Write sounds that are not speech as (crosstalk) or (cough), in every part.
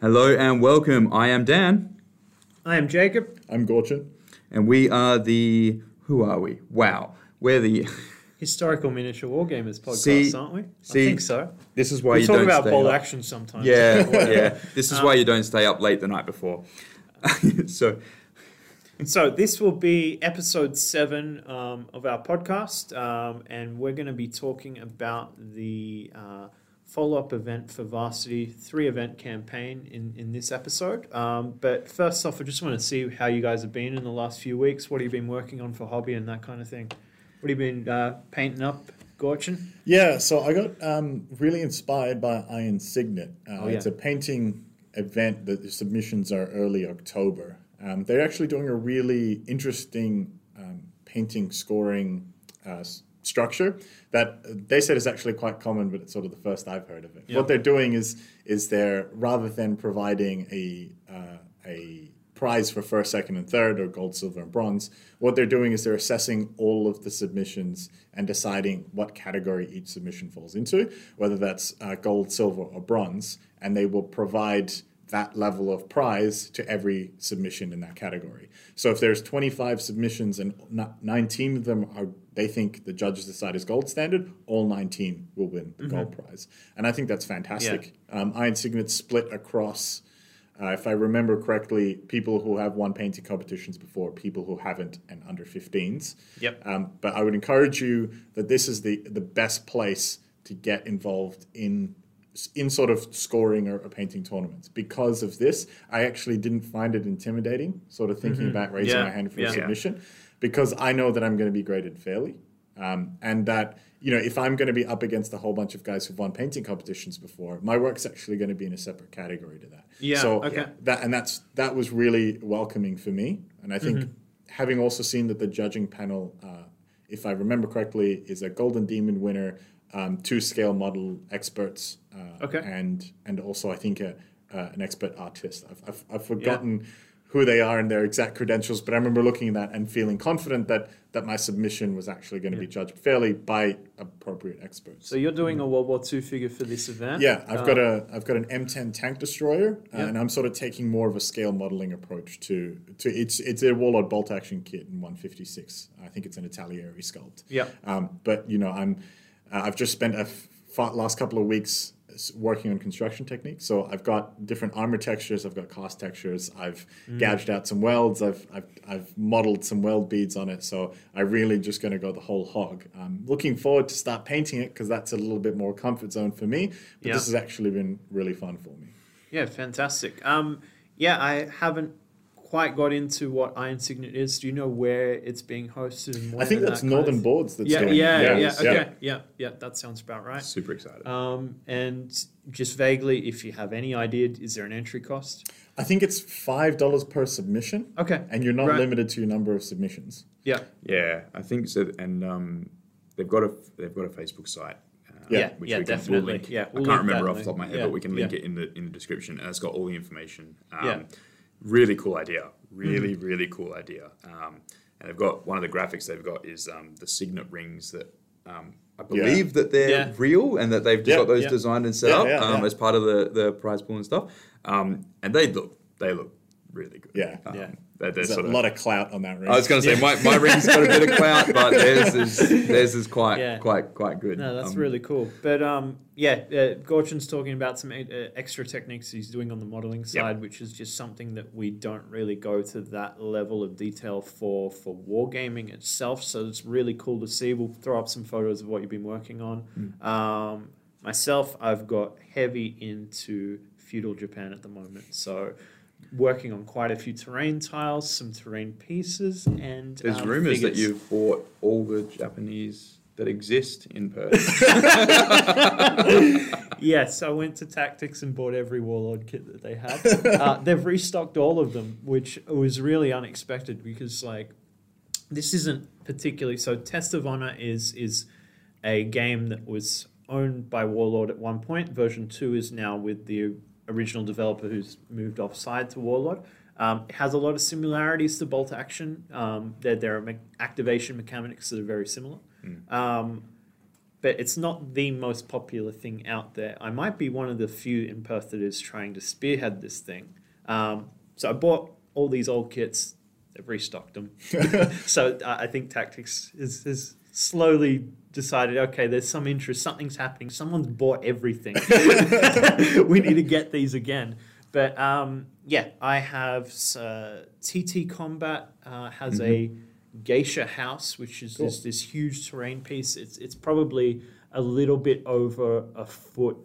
Hello and welcome. I am Dan, I am Jacob. I'm Gorchin. and we are the. Who are we? Wow, we're the. (laughs) Historical Miniature Wargamers podcast, See- aren't we? see, I think so. This is why We you talk don't about stay bold up. action sometimes. Yeah, (laughs) Whatever. yeah. This is Um, why you don't stay up late the night before. (laughs) so, So this will be episode seven um, of our podcast, um, and we're going to be talking about the uh, follow-up event for Varsity three event campaign in in this episode. Um, but first off, I just want to see how you guys have been in the last few weeks. What have you been working on for hobby and that kind of thing? What have you been uh, painting up, Gorchin? Yeah, so I got um, really inspired by Iron Signet. Uh, Oh, yeah. It's a painting event that the submissions are early October. Um, they're actually doing a really interesting um, painting scoring uh, structure that they said is actually quite common, but it's sort of the first I've heard of it. What they're doing is is they're rather than providing a uh, a prize for first, second, and third, or gold, silver, and bronze. What they're doing is they're assessing all of the submissions and deciding what category each submission falls into, whether that's uh, gold, silver, or bronze, and they will provide that level of prize to every submission in that category. So if there's 25 submissions and 19 of them are they think the judges decide is gold standard, all 19 will win the gold prize. And I think that's fantastic. Um, Iron Signet split across uh, if I remember correctly, people who have won painting competitions before, people who haven't, and under 15s. Yep. Um, but I would encourage you that this is the the best place to get involved in in sort of scoring or, or painting tournaments. Because of this, I actually didn't find it intimidating. Sort of thinking about raising Yeah, my hand for yeah. a submission, because I know that I'm going to be graded fairly. Um, and that you know if i'm going to be up against a whole bunch of guys who've won painting competitions before my work's actually going to be in a separate category to that Yeah, so okay. that and that's that was really welcoming for me and i think Mm-hmm. having also seen that the judging panel uh, if i remember correctly is a golden demon winner um, two scale model experts uh, Okay. and and also i think a, uh, an expert artist i've, I've, I've forgotten who they are and their exact credentials but i remember looking at that and feeling confident that that my submission was actually going to be judged fairly by appropriate experts So you're doing a World War II figure for this event? yeah, I've Uh, got a I've got an M10 tank destroyer, uh, Yeah. and I'm sort of taking more of a scale modeling approach to to it's it's a Warlord bolt action kit in 156. I think it's an Italeri sculpt. Yeah. Um, but you know, I'm uh, I've just spent a last couple of weeks working on construction techniques. So I've got different armor textures. I've got cast textures. I've Mm. gouged out some welds. I've, I've I've modeled some weld beads on it. So I really just going to go the whole hog. I'm looking forward to start painting it because that's a little bit more comfort zone for me. But Yeah. this has actually been really fun for me. Yeah, fantastic. Um, yeah, I haven't quite got into what Iron Signet is. Do you know where it's being hosted and I think that's that kind Northern of- Boards that's Yeah, doing it. yeah, yeah, okay, yeah, yeah, that sounds about right. super excited. Um, and just vaguely, if you have any idea, is there an entry cost? I think it's five dollars per submission. Okay, And you're not Right. limited to your number of submissions. yeah, yeah, I think so. And um, they've got a they've got a Facebook site. Uh, Yeah. Yeah, which yeah, we can, definitely. We'll link. Yeah, we'll I can't remember off the top of my head, link. but we can link yeah. it in the in the description, and it's got all the information. Um, Yeah. Really cool idea. Really, Mm-hmm. really cool idea. Um, and they've got one of the graphics they've got is um, the signet rings that um, I believe that they're Yeah. real and that they've just Yeah, got those yeah. designed and set Yeah, up yeah, um, yeah. as part of the, the prize pool and stuff. Um, and they look they look really good. Yeah. Um, Yeah. They're, they're There's a of, lot of clout on that ring. I was going to say my, my ring's got a bit of clout, but (laughs) theirs is theirs is quite Yeah. quite quite good. no, that's Um, really cool. But um, yeah, uh, Gorchin's talking about some uh, extra techniques he's doing on the modeling side, which is just something that we don't really go to that level of detail for for wargaming itself. So it's really cool to see. We'll throw up some photos of what you've been working on. Mm. Um, myself, I've got heavy into feudal Japan at the moment, so. Working on quite a few terrain tiles, some terrain pieces, and There's um, rumors that you've bought all the Japanese that exist in Perth. (laughs) (laughs) Yes, I went to Tactics and bought every Warlord kit that they had. uh, they've restocked all of them, which was really unexpected because, like, this isn't particularly so. Test of Honor is is a game that was owned by Warlord at one point. Version two is now with the original developer who's moved offside to Warlord. Um, it has a lot of similarities to Bolt Action. Um, there, there are me- activation mechanics that are very similar. Um, but it's not the most popular thing out there. I might be one of the few in Perth that is trying to spearhead this thing. Um, so I bought all these old kits. They've restocked them. (laughs) (laughs) so uh, I think Tactics is, is slowly decided, okay, there's some interest, something's happening, someone's bought everything. (laughs) (laughs) we need to get these again. But um, yeah, I have uh, TT Combat uh, has a geisha house, which is Cool. this, this huge terrain piece. It's it's probably a little bit over a foot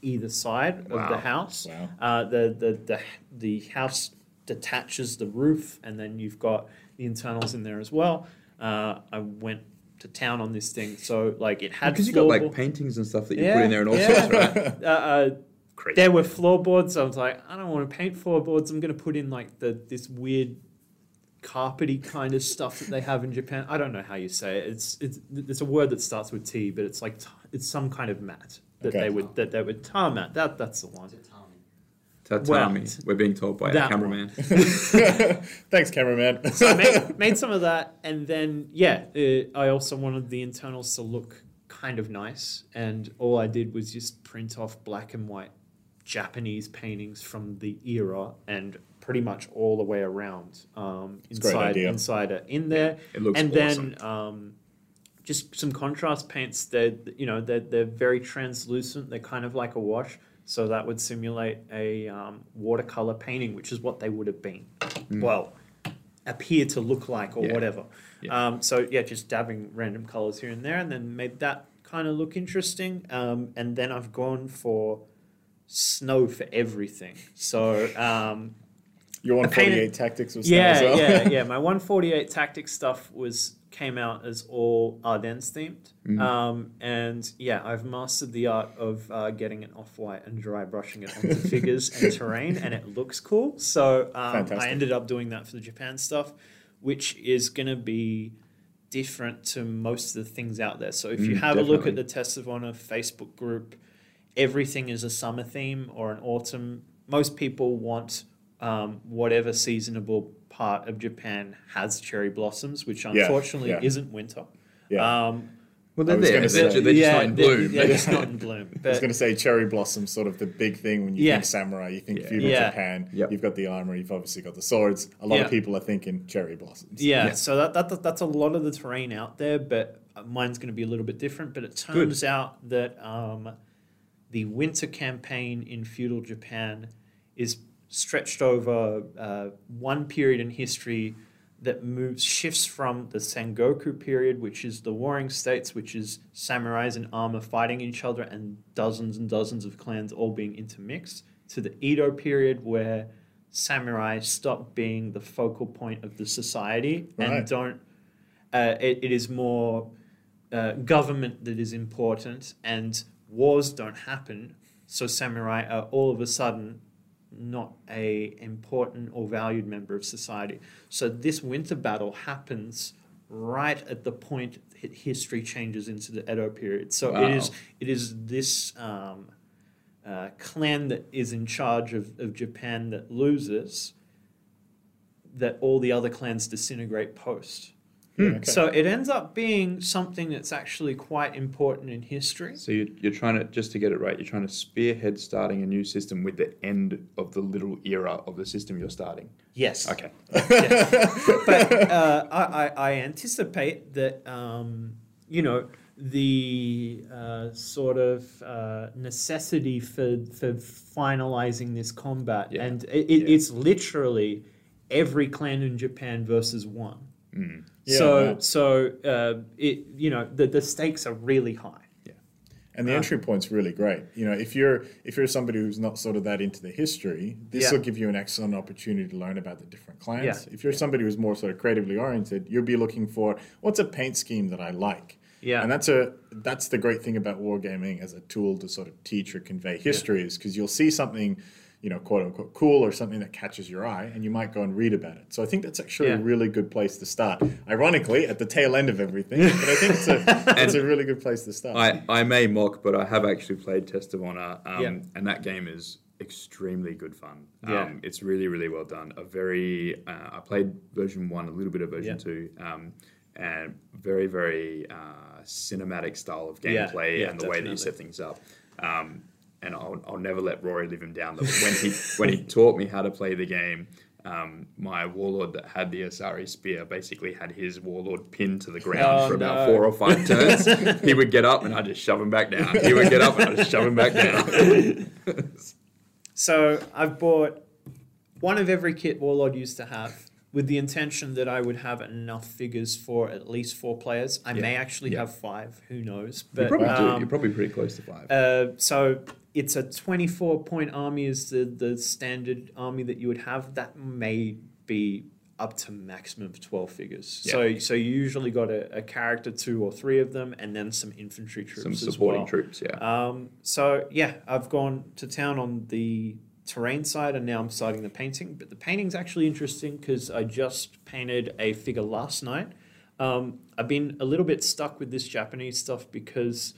either side of the house. Wow. Uh, the, the the the house detaches the roof, and then you've got the internals in there as well. Uh, I went to town on this thing, so like it had Because you got like paintings and stuff that you Yeah, put in there and all yeah. sorts, right? (laughs) uh, uh, Crazy. there were floorboards. I was like, I don't want to paint floorboards. I'm going to put in like the this weird carpety kind of stuff that they have in Japan. I don't know how you say it. It's it's it's a word that starts with T, but it's like t- it's some kind of mat that Okay. they would that they would tarmac. That that's the one. Tatami. Well, We're being told by that our cameraman. (laughs) Thanks, cameraman. (laughs) So I made, made some of that, and then yeah, uh, I also wanted the internals to look kind of nice, and all I did was just print off black and white Japanese paintings from the era, and pretty much all the way around um, inside idea. inside it in there, It looks and awesome. then um, just some contrast paints. They're you know they're they're very translucent. They're kind of like a wash. So that would simulate a um, watercolor painting, which is what they would have been. Well, appear to look like or Mm. Yeah. whatever. Yeah. Um, so yeah, just dabbing random colors here and there, and then made that kind of look interesting. Um, and then I've gone for snow for everything. So um, Your 148 painted- tactics was yeah, as well. yeah, (laughs) yeah. My 148 tactics stuff was came out as all Ardennes themed, Mm-hmm. um, and yeah, I've mastered the art of uh, getting it off white and dry brushing it onto (laughs) figures and terrain, and it looks cool. So um, I ended up doing that for the Japan stuff, which is going to be different to most of the things out there. So if you Mm, have a look at the Test of Honor Facebook group, everything is a summer theme or an autumn. Most people want um, whatever seasonable part of Japan has cherry blossoms, which unfortunately yeah. isn't winter. Yeah. Um, Well, I they're was there. gonna They're, say- they're just yeah, not in they're- bloom. They're just (laughs) not in bloom. I was going to say cherry blossom, sort of the big thing when you Yeah. think samurai, you think feudal Yeah. Japan. Yep. You've got the armor, you've obviously got the swords. A lot Yeah. of people are thinking cherry blossoms. yeah, Yeah. so that, that that's a lot of the terrain out there, but uh, mine's going to be a little bit different. But it turns out that um, the winter campaign in feudal Japan is stretched over uh, one period in history that moves shifts from the Sengoku period, which is the warring states, which is samurais in armor fighting each other and dozens and dozens of clans all being intermixed, to the Edo period where samurai stop being the focal point of the society Right. and don't. Uh, it, it is more uh, government that is important, and wars don't happen. So samurai are all of a sudden not a important or valued member of society. So this winter battle happens right at the point hi- history changes into the Edo period. So it is Wow. it is this um, uh, clan that is in charge of, of Japan that loses that all the other clans disintegrate post. Yeah, okay. So it ends up being something that's actually quite important in history. So you're, you're trying to, just to get it right, you're trying to spearhead starting a new system with the end of the little era of the system you're starting. Yes. Okay. (laughs) but uh, I, I, I anticipate that um, you know the uh, sort of uh, necessity for for finalizing this combat, Yeah. and it, it, Yeah. it's literally every clan in Japan versus one. Mm. Yeah, so yeah. so uh, it you know the the stakes are really high. Yeah, and the Ah. entry point's really great. You know, if you're if you're somebody who's not sort of that into the history, this Yeah. will give you an excellent opportunity to learn about the different clans. Yeah. If you're somebody who's more sort of creatively oriented, you'll be looking for what's a paint scheme that I like. Yeah. And that's a that's the great thing about wargaming as a tool to sort of teach or convey history is because you'll see something, you know, quote unquote cool or something that catches your eye and you might go and read about it. So I think that's actually a really good place to start. Ironically, at the tail end of everything, but I think it's a (laughs) it's a really good place to start. I, I may mock, but I have actually played Test of Honor, um, Yeah. and that game is extremely good fun. Yeah. Um, it's really, really well done. A very, uh, I played version one, a little bit of version Yeah. two. Um, and very very uh, cinematic style of gameplay yeah, and the way that you set things up. Um, and I'll, I'll never let Rory live him down. That when he (laughs) when he taught me how to play the game, um, my warlord that had the Asari spear basically had his warlord pinned to the ground Oh, for about no. four or five (laughs) turns. he would get up and I'd just shove him back down. He would get up and I'd just shove him back down. So I've bought one of every kit Warlord used to have with the intention that I would have enough figures for at least four players. I may actually Yeah. have five, who knows? But you But probably do. um, You're probably pretty close to five. uh, so it's a 24 point army is the, the standard army that you would have. That may be up to maximum of 12 figures. So so you usually got a, a character, two or three of them, and then some infantry troops Some supporting well. troops, yeah. Um, so yeah, I've gone to town on the terrain side, and now I'm starting the painting. But the painting's actually interesting because I just painted a figure last night. Um, I've been a little bit stuck with this Japanese stuff because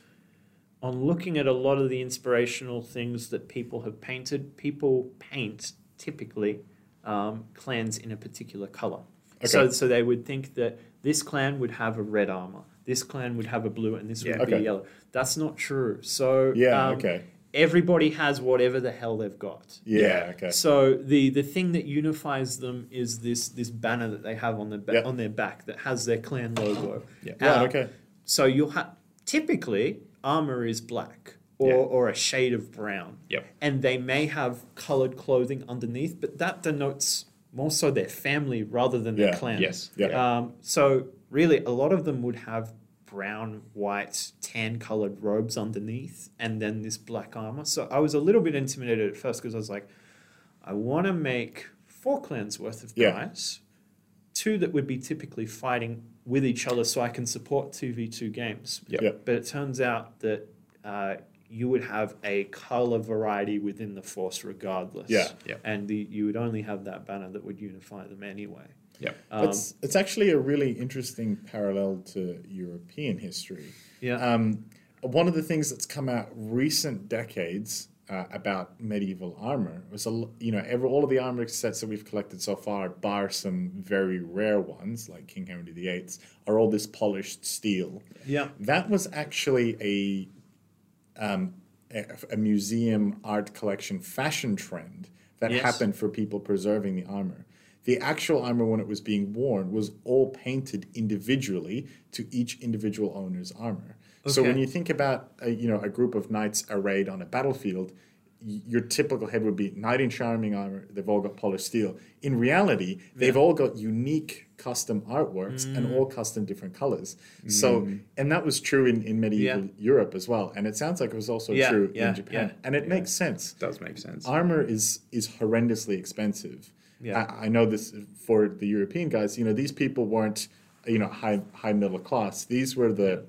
on looking at a lot of the inspirational things that people have painted, people paint typically um, clans in a particular color. So, Okay. so they would think that this clan would have a red armor, this clan would have a blue, and this Yeah. would Okay. be yellow. That's not true. So Yeah, um, okay. everybody has whatever the hell they've got. Yeah, Yeah. okay. So the the thing that unifies them is this this banner that they have on the ba- Yeah. on their back that has their clan logo. Yeah. Right, okay. So you'll have typically armor is black or, Yeah. or a shade of brown. Yep. And they may have colored clothing underneath, but that denotes more so their family rather than Yeah. their clan. Yes. Yeah. Um, so really, a lot of them would have brown, white, tan colored robes underneath, and then this black armor. So I was a little bit intimidated at first because I was like, I want to make four clans worth of Yeah. guys, two that would be typically fighting with each other, so I can support two v two games. Yep. Yeah. But it turns out that uh, you would have a color variety within the force regardless. Yeah. Yeah. And the, you would only have that banner that would unify them anyway. Yep. Um, it's, it's actually a really interesting parallel to European history. yeah. Um, one of the things that's come out recent decades uh, about medieval armor It was a you know every, all of the armor sets that we've collected so far, bar some very rare ones like King Henry VIII's, are all this polished steel. yeah. That was actually a um, a, a museum art collection fashion trend that Yes. happened for people preserving the armor. The actual armor, when it was being worn, was all painted individually to each individual owner's armor. So when you think about a, you know a group of knights arrayed on a battlefield, y- your typical head would be knight in charming armor. They've all got polished steel. In reality, they've all got unique custom artworks and Mm. all custom different colors. So, and that was true in, in medieval Yeah. Europe as well. And it sounds like it was also Yeah, true yeah, in Japan. yeah, and it makes sense. It Does make sense. Armor is is horrendously expensive. Yeah. I, I know this for the European guys. You know, these people weren't you know high high middle class. These were the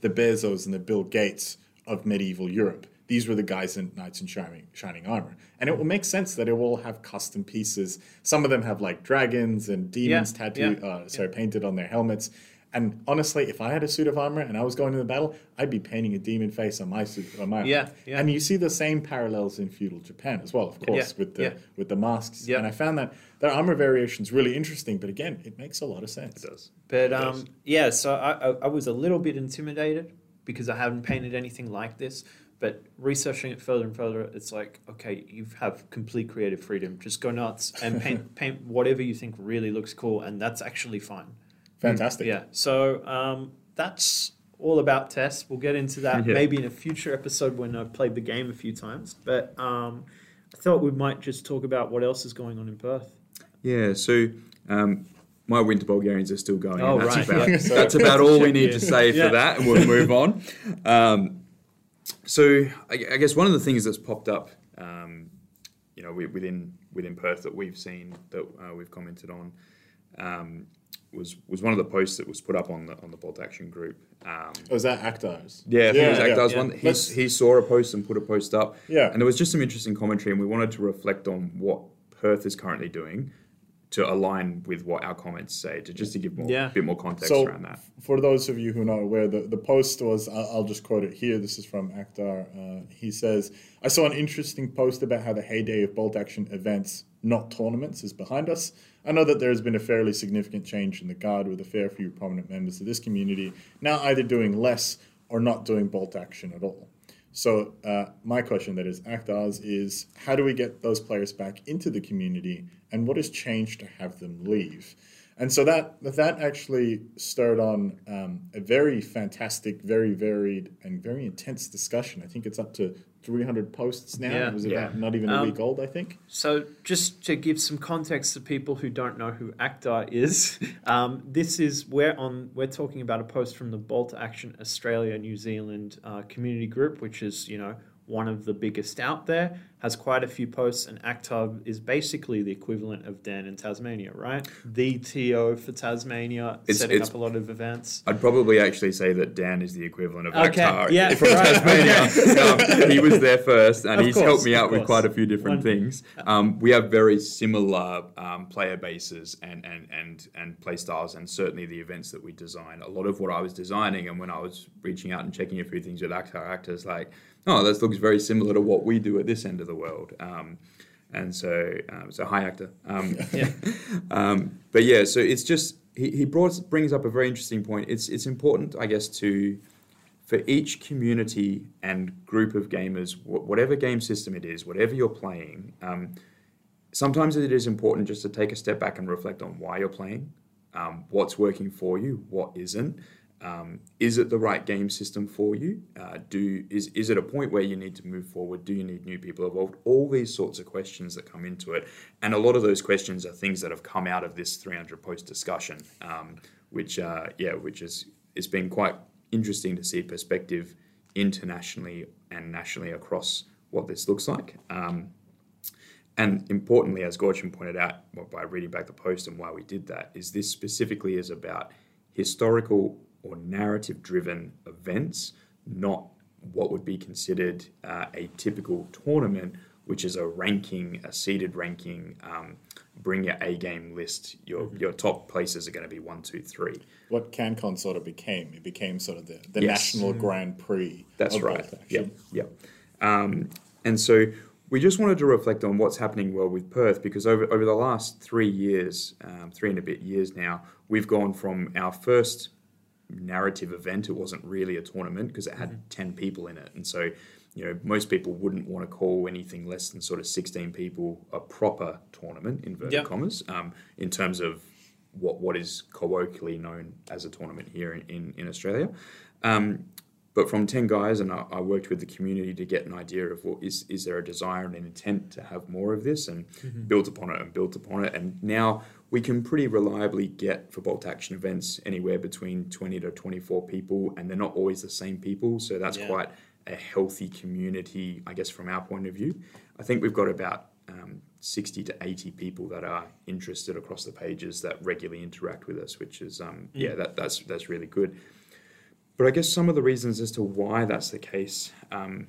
the Bezos and the Bill Gates of medieval Europe. These were the guys in knights in shining shining armor, and it will make sense that it will all have custom pieces. Some of them have like dragons and demons Yeah, tattooed, yeah, uh, sorry, painted on their helmets. And honestly, if I had a suit of armor and I was going to the battle, I'd be painting a demon face on my suit. On my Yeah, armor. yeah. And you see the same parallels in feudal Japan as well, of course, Yeah, with the yeah. with the masks. Yeah. And I found that their armor variation is really interesting, but again, it makes a lot of sense. It does. But It um, does. yeah, so I, I, I was a little bit intimidated because I haven't painted anything like this. But researching it further and further, it's like, okay, you have complete creative freedom. Just go nuts and (laughs) paint paint whatever you think really looks cool, and that's actually fine. Fantastic. Yeah. So um, that's all about Tess. We'll get into that Yeah. maybe in a future episode when I've played the game a few times. But um, I thought we might just talk about what else is going on in Perth. Yeah, so um, my Winter Bulgarians are still going. Oh, that's right, About, yeah. (laughs) That's about all we need Yeah. to say for that, and we'll move on. Um, so I, I guess one of the things that's popped up, um, you know, within within Perth that we've seen that uh, we've commented on. Um, was, was one of the posts that was put up on the on the Bolt Action group. Um, Was that Akhtar's? yeah, I think it was yeah. Akhtar's yeah. one. He, Let's- he saw a post and put a post up. Yeah. And there was just some interesting commentary, and we wanted to reflect on what Perth is currently doing to align with what our comments say, to just to give more Yeah. bit more context So, around that. for those of you who are not aware, the, the post was, I'll, I'll just quote it here. This is from Akhtar. Uh, he says, I saw an interesting post about how the heyday of bolt action events, not tournaments, is behind us. I know that there has been a fairly significant change in the guard with a fair few prominent members of this community now either doing less or not doing bolt action at all. So uh, my question that is Akhtar's is how do we get those players back into the community and what has changed to have them leave? And so that that actually stirred on um, a very fantastic, very varied, and very intense discussion. I think it's up to 300 posts now. Yeah. it was Yeah. about not even a Um, week old, I think. So, just to give some context to people who don't know who Akhtar is, (laughs) um, this is we're on. We're talking about a post from the Bolt Action Australia New Zealand uh, community group, which is you know one of the biggest out there. Has quite a few posts, and Akhtar is basically the equivalent of Dan in Tasmania, right? The TO for Tasmania, It's- setting it's- up a lot of events. I'd probably actually say that Dan is the equivalent of Okay, Akhtar yeah, from right, Tasmania. (laughs) Um, he was there first, and Of he's course, helped me out with quite a few different One- things. Um, we have very similar um, player bases and, and, and, and play styles, and certainly the events that we design. A lot of what I was designing, and when I was reaching out and checking a few things with Akhtar, Akhtar's like, oh, this looks very similar to what we do at this end of the world. Um, and so, um, so hi, Akhtar. Um, (laughs) Yeah. (laughs) um, but yeah, so it's just he, he brought brings up a very interesting point. It's it's important, I guess, to for each community and group of gamers, wh- whatever game system it is, whatever you're playing. Um, sometimes it is important just to take a step back and reflect on why you're playing, um, what's working for you, what isn't. Um, is it the right game system for you? Uh, do is is it a point where you need to move forward? Do you need new people involved? All these sorts of questions that come into it, and a lot of those questions are things that have come out of this 300 post discussion, um, which uh, yeah, which is it's been quite interesting to see perspective internationally and nationally across what this looks like. Um, and importantly, as Gorchin pointed out by reading back the post and why we did that, is this specifically is about historical or narrative driven events, not what would be considered uh, a typical tournament, which is a ranking, a seeded ranking. Um, bring your A game list. Your your top places are going to be one, two, three. What CanCon sort of became. It became sort of the, the Yes. national Grand Prix. That's of right. Yeah, action. yeah. Um, and so we just wanted to reflect on what's happening well with Perth because over over the last three years, um, three and a bit years now, we've gone from our first narrative event. It wasn't really a tournament because it had ten people in it, and so you know most people wouldn't want to call anything less than sort of sixteen people a proper tournament inverted Yep. commas um, in terms of what what is colloquially known as a tournament here in in, in Australia. Um, but from 10 guys and I, I worked with the community to get an idea of what is, is, is there a desire and an intent to have more of this and built upon it and built upon it and now we can pretty reliably get for bolt action events anywhere between 20 to 24 people and they're not always the same people so that's Yeah. quite a healthy community i guess from our point of view. I think we've got about um, 60 to 80 people that are interested across the pages that regularly interact with us which is um, yeah that, that's that's really good. But I guess some of the reasons as to why that's the case, um,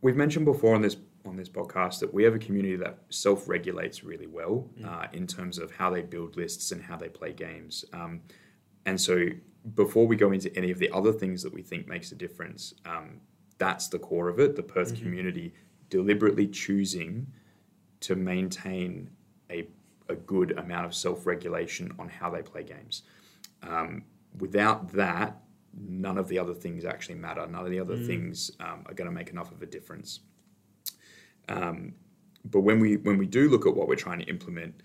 we've mentioned before on this on this podcast that we have a community that self-regulates really well uh, in terms of how they build lists and how they play games. Um, and so, before we go into any of the other things that we think makes a difference, um, that's the core of it. The Perth community deliberately choosing to maintain a a good amount of self-regulation on how they play games. Um, without that, none of the other things actually matter. None of the other things um, are going to make enough of a difference. Um, but when we when we do look at what we're trying to implement,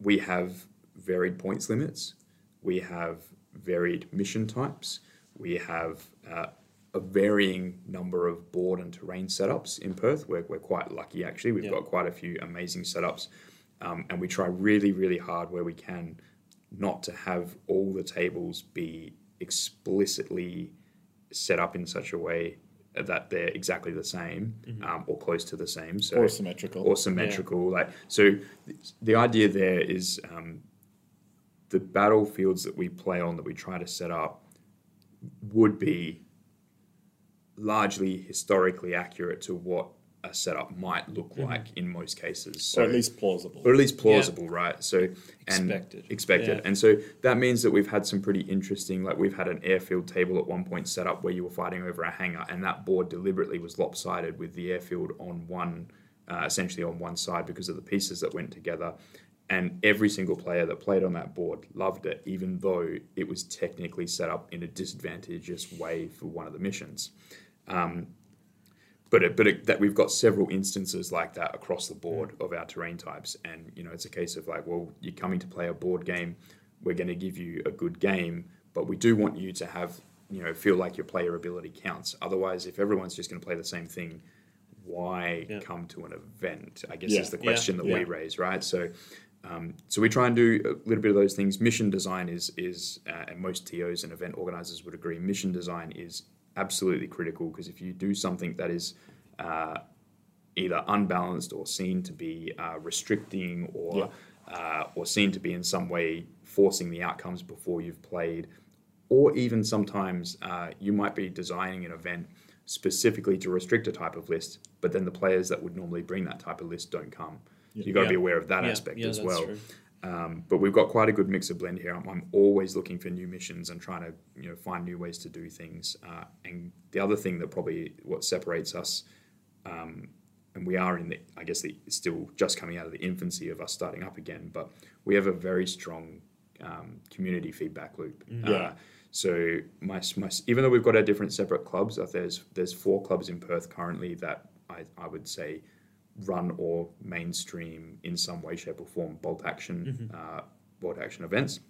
we have varied points limits. We have varied mission types. We have uh, a varying number of board and terrain setups in Perth. We're, we're quite lucky actually. We've Yeah. got quite a few amazing setups, um, and we try really really hard where we can not to have all the tables be explicitly set up in such a way that they're exactly the same um, or close to the same. So Or symmetrical. or symmetrical. Like so, th- the idea there is um, the battlefields that we play on that we try to set up would be largely historically accurate to what a setup might look like in most cases. So or at least plausible. or at least plausible, right? So and Expected. expected, Yeah. and so that means that we've had some pretty interesting. Like we've had an airfield table at one point set up where you were fighting over a hangar, and that board deliberately was lopsided with the airfield on one, uh, essentially on one side because of the pieces that went together. And every single player that played on that board loved it, even though it was technically set up in a disadvantageous way for one of the missions. Um, but it, but it, that we've got several instances like that across the board of our terrain types, and you know it's a case of like, well, you're coming to play a board game, we're going to give you a good game, but we do want you to have you know feel like your player ability counts. Otherwise, if everyone's just going to play the same thing, why Yeah. come to an event? I guess Yeah. is the Yeah. question that we raise, right? So. Um, so we try and do a little bit of those things. Mission design is is, uh, and most TOs and event organizers would agree. Mission design is absolutely critical because if you do something that is uh, either unbalanced or seen to be uh, restricting or uh, or seen to be in some way forcing the outcomes before you've played, or even sometimes uh, you might be designing an event specifically to restrict a type of list, but then the players that would normally bring that type of list don't come. So you've got to be aware of that Yeah, aspect yeah, as well. Um, but we've got quite a good mix of blend here. I'm, I'm always looking for new missions and trying to you know find new ways to do things. Uh, and the other thing that probably what separates us, um, and we are in the I guess the still just coming out of the infancy of us starting up again, but we have a very strong um, community feedback loop. Yeah. Uh, so my, my even though we've got our different separate clubs, uh, there's there's four clubs in Perth currently that I, I would say run or mainstream in some way, shape, or form bolt action uh, bolt action events,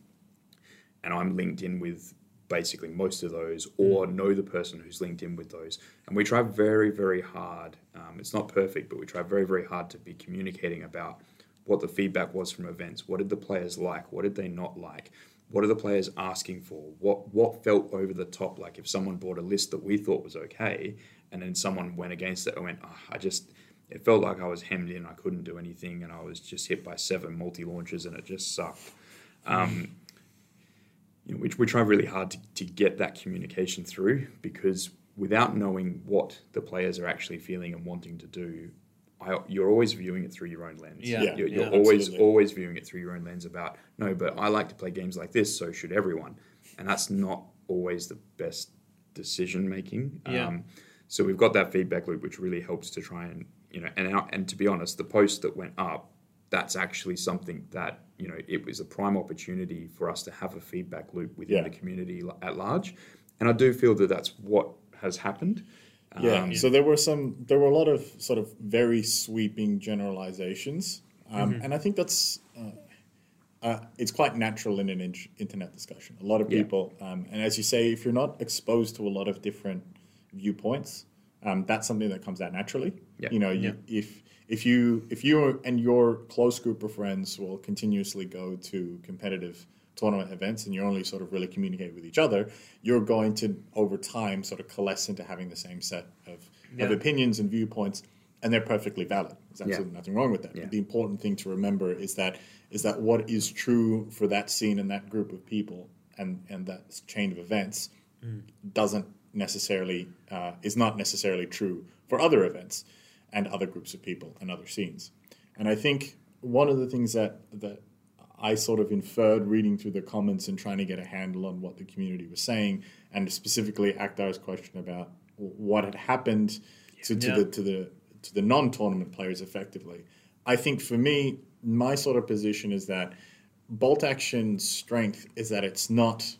and I'm linked in with basically most of those, or know the person who's linked in with those, and we try very very hard. Um, it's not perfect, but we try very very hard to be communicating about what the feedback was from events. What did the players like? What did they not like? What are the players asking for? What what felt over the top? Like if someone bought a list that we thought was okay, and then someone went against it and went, oh, I just it felt like I was hemmed in. I couldn't do anything, and I was just hit by seven multi launches, and it just sucked. Um, you know, we, we try really hard to, to get that communication through because without knowing what the players are actually feeling and wanting to do, I, you're always viewing it through your own lens. Yeah. Yeah, you're, you're yeah, always absolutely. always viewing it through your own lens about no, but I like to play games like this, so should everyone, and that's not always the best decision making. Yeah. Um, so we've got that feedback loop, which really helps to try and you know, and our, and to be honest, the post that went up, that's actually something that you know it was a prime opportunity for us to have a feedback loop within Yeah. the community at large, and I do feel that that's what has happened. Yeah. Um, So there were some, there were a lot of sort of very sweeping generalizations, um, Mm-hmm. and I think that's. Uh, uh, it's quite natural in an in- internet discussion. A lot of Yeah. people, um, and as you say, if you're not exposed to a lot of different viewpoints, um, that's something that comes out naturally. Yeah. You know, you, if if you if you and your close group of friends will continuously go to competitive tournament events and you only sort of really communicate with each other, you're going to over time sort of coalesce into having the same set of, of opinions and viewpoints, and they're perfectly valid. There's absolutely nothing wrong with that. Yeah. But the important thing to remember is that is that what is true for that scene and that group of people and and that chain of events doesn't necessarily uh, is not necessarily true for other events and other groups of people and other scenes. And I think one of the things that that I sort of inferred reading through the comments and trying to get a handle on what the community was saying, and specifically Akhtar's question about what had happened to, to Yeah. the to the to the non-tournament players effectively. I think for me, my sort of position is that bolt action's strength is that it's not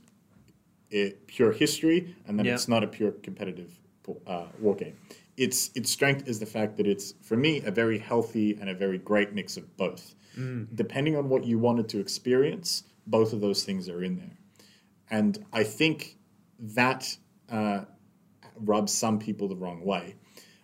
a pure history and that Yeah. it's not a pure competitive uh, war game. Its its strength is the fact that it's for me a very healthy and a very great mix of both. Mm. Depending on what you wanted to experience, both of those things are in there, and I think that uh, rubs some people the wrong way.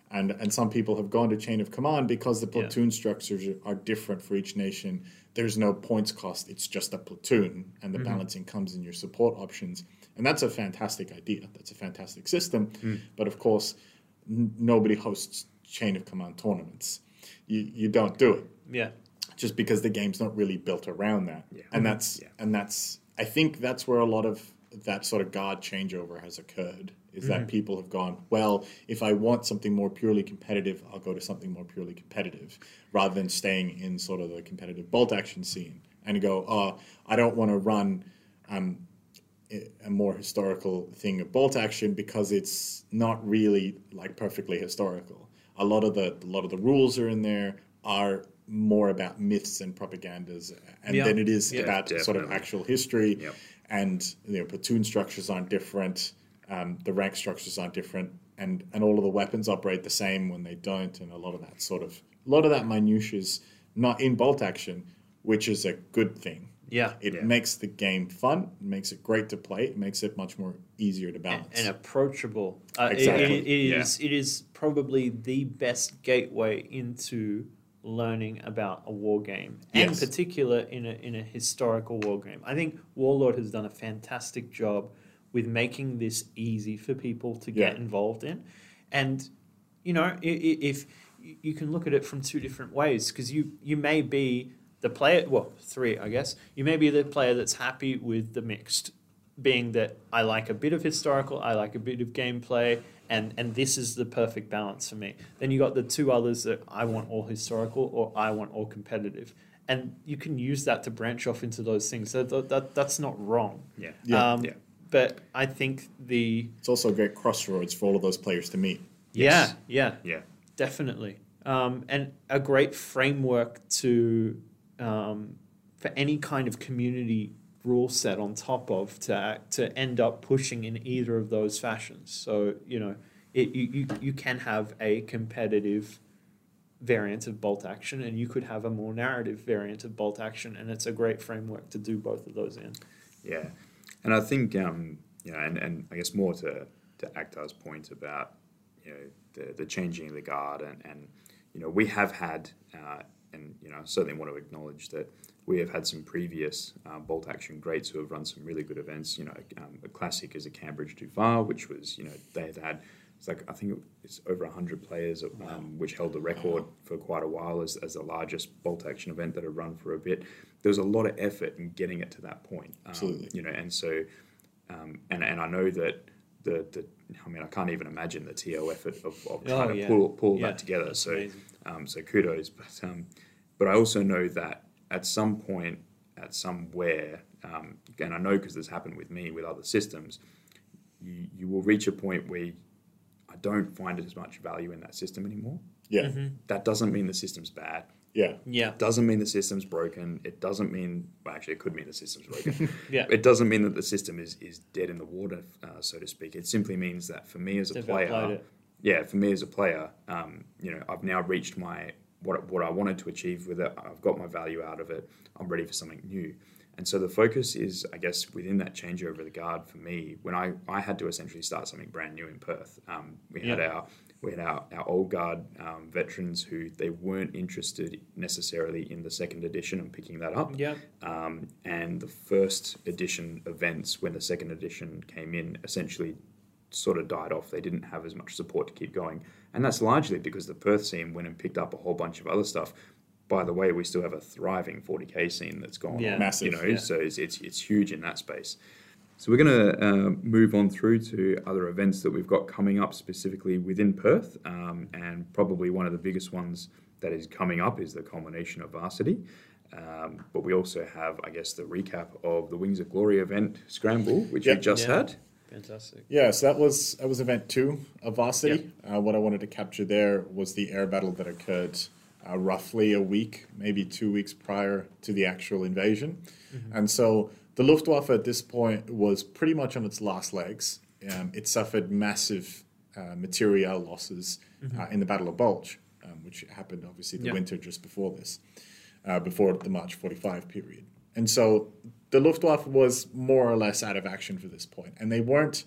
And, and some people have gone to chain of command because the platoon structures are, are different for each nation. There's no points cost, it's just a platoon, and the mm-hmm. balancing comes in your support options. And that's a fantastic idea. That's a fantastic system. Mm. But of course, n- nobody hosts chain of command tournaments. You, you don't do it Yeah. just because the game's not really built around that. Yeah. And that's Yeah. and that's I think that's where a lot of that sort of guard changeover has occurred. Is Mm-hmm. that people have gone, well, if I want something more purely competitive, I'll go to something more purely competitive, rather than staying in sort of the competitive bolt action scene and go, oh, I don't want to run um, a a more historical thing of bolt action because it's not really like perfectly historical. A lot of the a lot of the rules are in there are more about myths and propagandas, and Yeah. than it is Yeah, about sort of actual history. Yep. And you know, platoon structures aren't different. Um, the rank structures aren't different, and and all of the weapons operate the same when they don't, and a lot of that sort of a lot of that minutiae is not in bolt action, which is a good thing. Yeah. It Yeah. makes the game fun. It makes it great to play. It makes it much more easier to balance. and approachable. Uh, Exactly. it- it Yeah. is it is probably the best gateway into learning about a war game, and Yes. particular in a in a historical war game. I think Warlord has done a fantastic job with making this easy for people to get Yeah. involved in, and you know i- i- if you can look at it from two different ways because you you may be the player well three I guess you may be the player that's happy with the mixed being that I like a bit of historical, I like a bit of gameplay, and and this is the perfect balance for me. Then you got the two others that I want all historical or I want all competitive, and you can use that to branch off into those things. So that, that that's not wrong. Yeah. Yeah. Um, Yeah. But I think the it's also a great crossroads for all of those players to meet. yeah yeah Yeah. definitely um, and a great framework to um, for any kind of community rule set on top of to to end up pushing in either of those fashions. So you know it, you, you, you can have a competitive variant of bolt action and you could have a more narrative variant of bolt action and it's a great framework to do both of those in. Yeah, and I think um, you know, and, and I guess more to to Akhtar's point about you know the the changing of the guard, and, and you know we have had, uh, and you know I certainly want to acknowledge that we have had some previous uh, bolt action greats who have run some really good events. You know, um, a classic is a Cambridge Far, which was you know they had had. It's like I think it's over hundred players, um, which held the record for quite a while as, as the largest bolt action event that had run for a bit. There was a lot of effort in getting it to that point. Um, Absolutely. you know, and so, um, and and I know that the the I mean I can't even imagine the TO effort of, of trying Oh, to pull pull Yeah, that together. that's So, um, so kudos, but um, but I also know that at some point, at somewhere, um, and I know because this happened with me with other systems, you you will reach a point where I don't find as much value in that system anymore. Yeah, Mm-hmm. That doesn't mean the system's bad. yeah, yeah Doesn't mean the system's broken. It doesn't mean well, actually it could mean the system's broken. (laughs) Yeah. It doesn't mean that the system is is dead in the water, uh, so to speak. It simply means that for me as a They've player, yeah, for me as a player, um, you know, I've now reached my what what I wanted to achieve with it. I've got my value out of it. I'm ready for something new. And so the focus is, I guess, within that changeover of the guard for me. When I, I had to essentially start something brand new in Perth, um, we had our we had our, our old guard um, veterans who they weren't interested necessarily in the second edition and picking that up. yeah Um, and the first edition events, when the second edition came in, essentially sort of died off. They didn't have as much support to keep going. And that's largely because the Perth scene went and picked up a whole bunch of other stuff. By the way, we still have a thriving 40k scene that's gone Yeah. Massive, You know, yeah. so it's, it's, it's huge in that space. So we're going to uh, move on through to other events that we've got coming up specifically within Perth, um, and probably one of the biggest ones that is coming up is the culmination of varsity. Um, but we also have, I guess, the recap of the Wings of Glory event scramble, which Yep. we just Yeah. had. Fantastic yeah. So that was that was event two of Varsity. Uh, what I wanted to capture there was the air battle that occurred uh, roughly a week, maybe two weeks prior to the actual invasion, and so the Luftwaffe at this point was pretty much on its last legs. Um, it suffered massive uh, material losses uh, in the Battle of Bulge, um, which happened obviously the winter just before this. uh, before the March 45 period. And so the Luftwaffe was more or less out of action for this point, and they weren't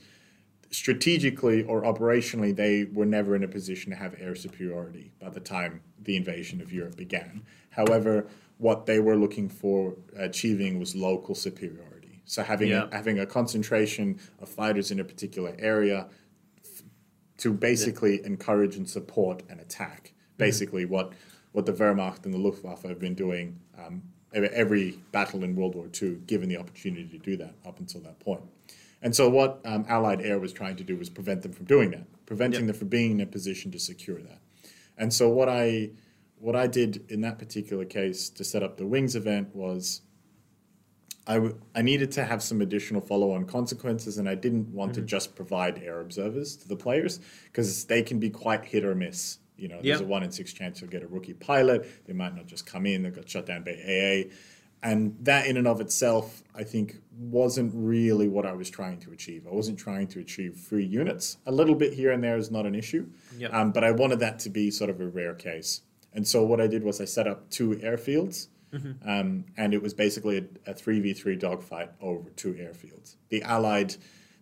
strategically or operationally, they were never in a position to have air superiority by the time the invasion of Europe began. However, what they were looking for achieving was local superiority. So having Yeah. a, having a concentration of fighters in a particular area f- to basically encourage and support an attack. Basically, what what the Wehrmacht and the Luftwaffe have been doing um, every, battle in World War II, given the opportunity to do that up until that point. And so what um, Allied Air was trying to do was prevent them from doing that, preventing Yep. them from being in a position to secure that. And so what I what I did in that particular case to set up the wings event was I, w- I needed to have some additional follow on consequences, and I didn't want Mm-hmm. to just provide air observers to the players because they can be quite hit or miss. You know, there's Yep. a one in six chance you'll get a rookie pilot. They might not just come in, they got shut down by AA. And that, in and of itself, I think wasn't really what I was trying to achieve. I wasn't trying to achieve free units. A little bit here and there is not an issue, Yep. um, but I wanted that to be sort of a rare case. And so what I did was I set up two airfields, um, and it was basically a three v three dogfight over two airfields. The allied,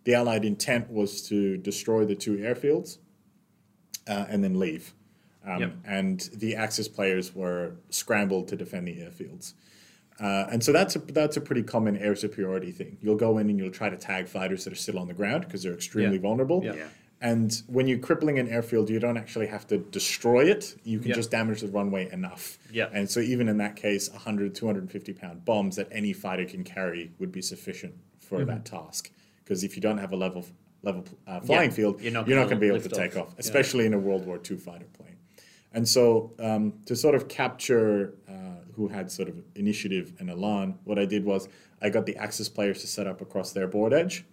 the allied intent was to destroy the two airfields, uh, and then leave. Um, Yep. And the Axis players were scrambled to defend the airfields. Uh, and so that's a that's a pretty common air superiority thing. You'll go in and you'll try to tag fighters that are still on the ground because they're extremely Yeah. vulnerable. Yeah. Yeah. And when you're crippling an airfield, you don't actually have to destroy it. You can Yeah. just damage the runway enough. Yeah. And so even in that case, 100, 250 pound bombs that any fighter can carry would be sufficient for Mm-hmm. that task. Because if you don't have a level level uh, flying Yeah. field, You're not gonna be able to take off. off, Yeah. especially in a World War II fighter plane. And so, um, to sort of capture uh, who had sort of initiative and elan, what I did was I got the Axis players to set up across their board edge,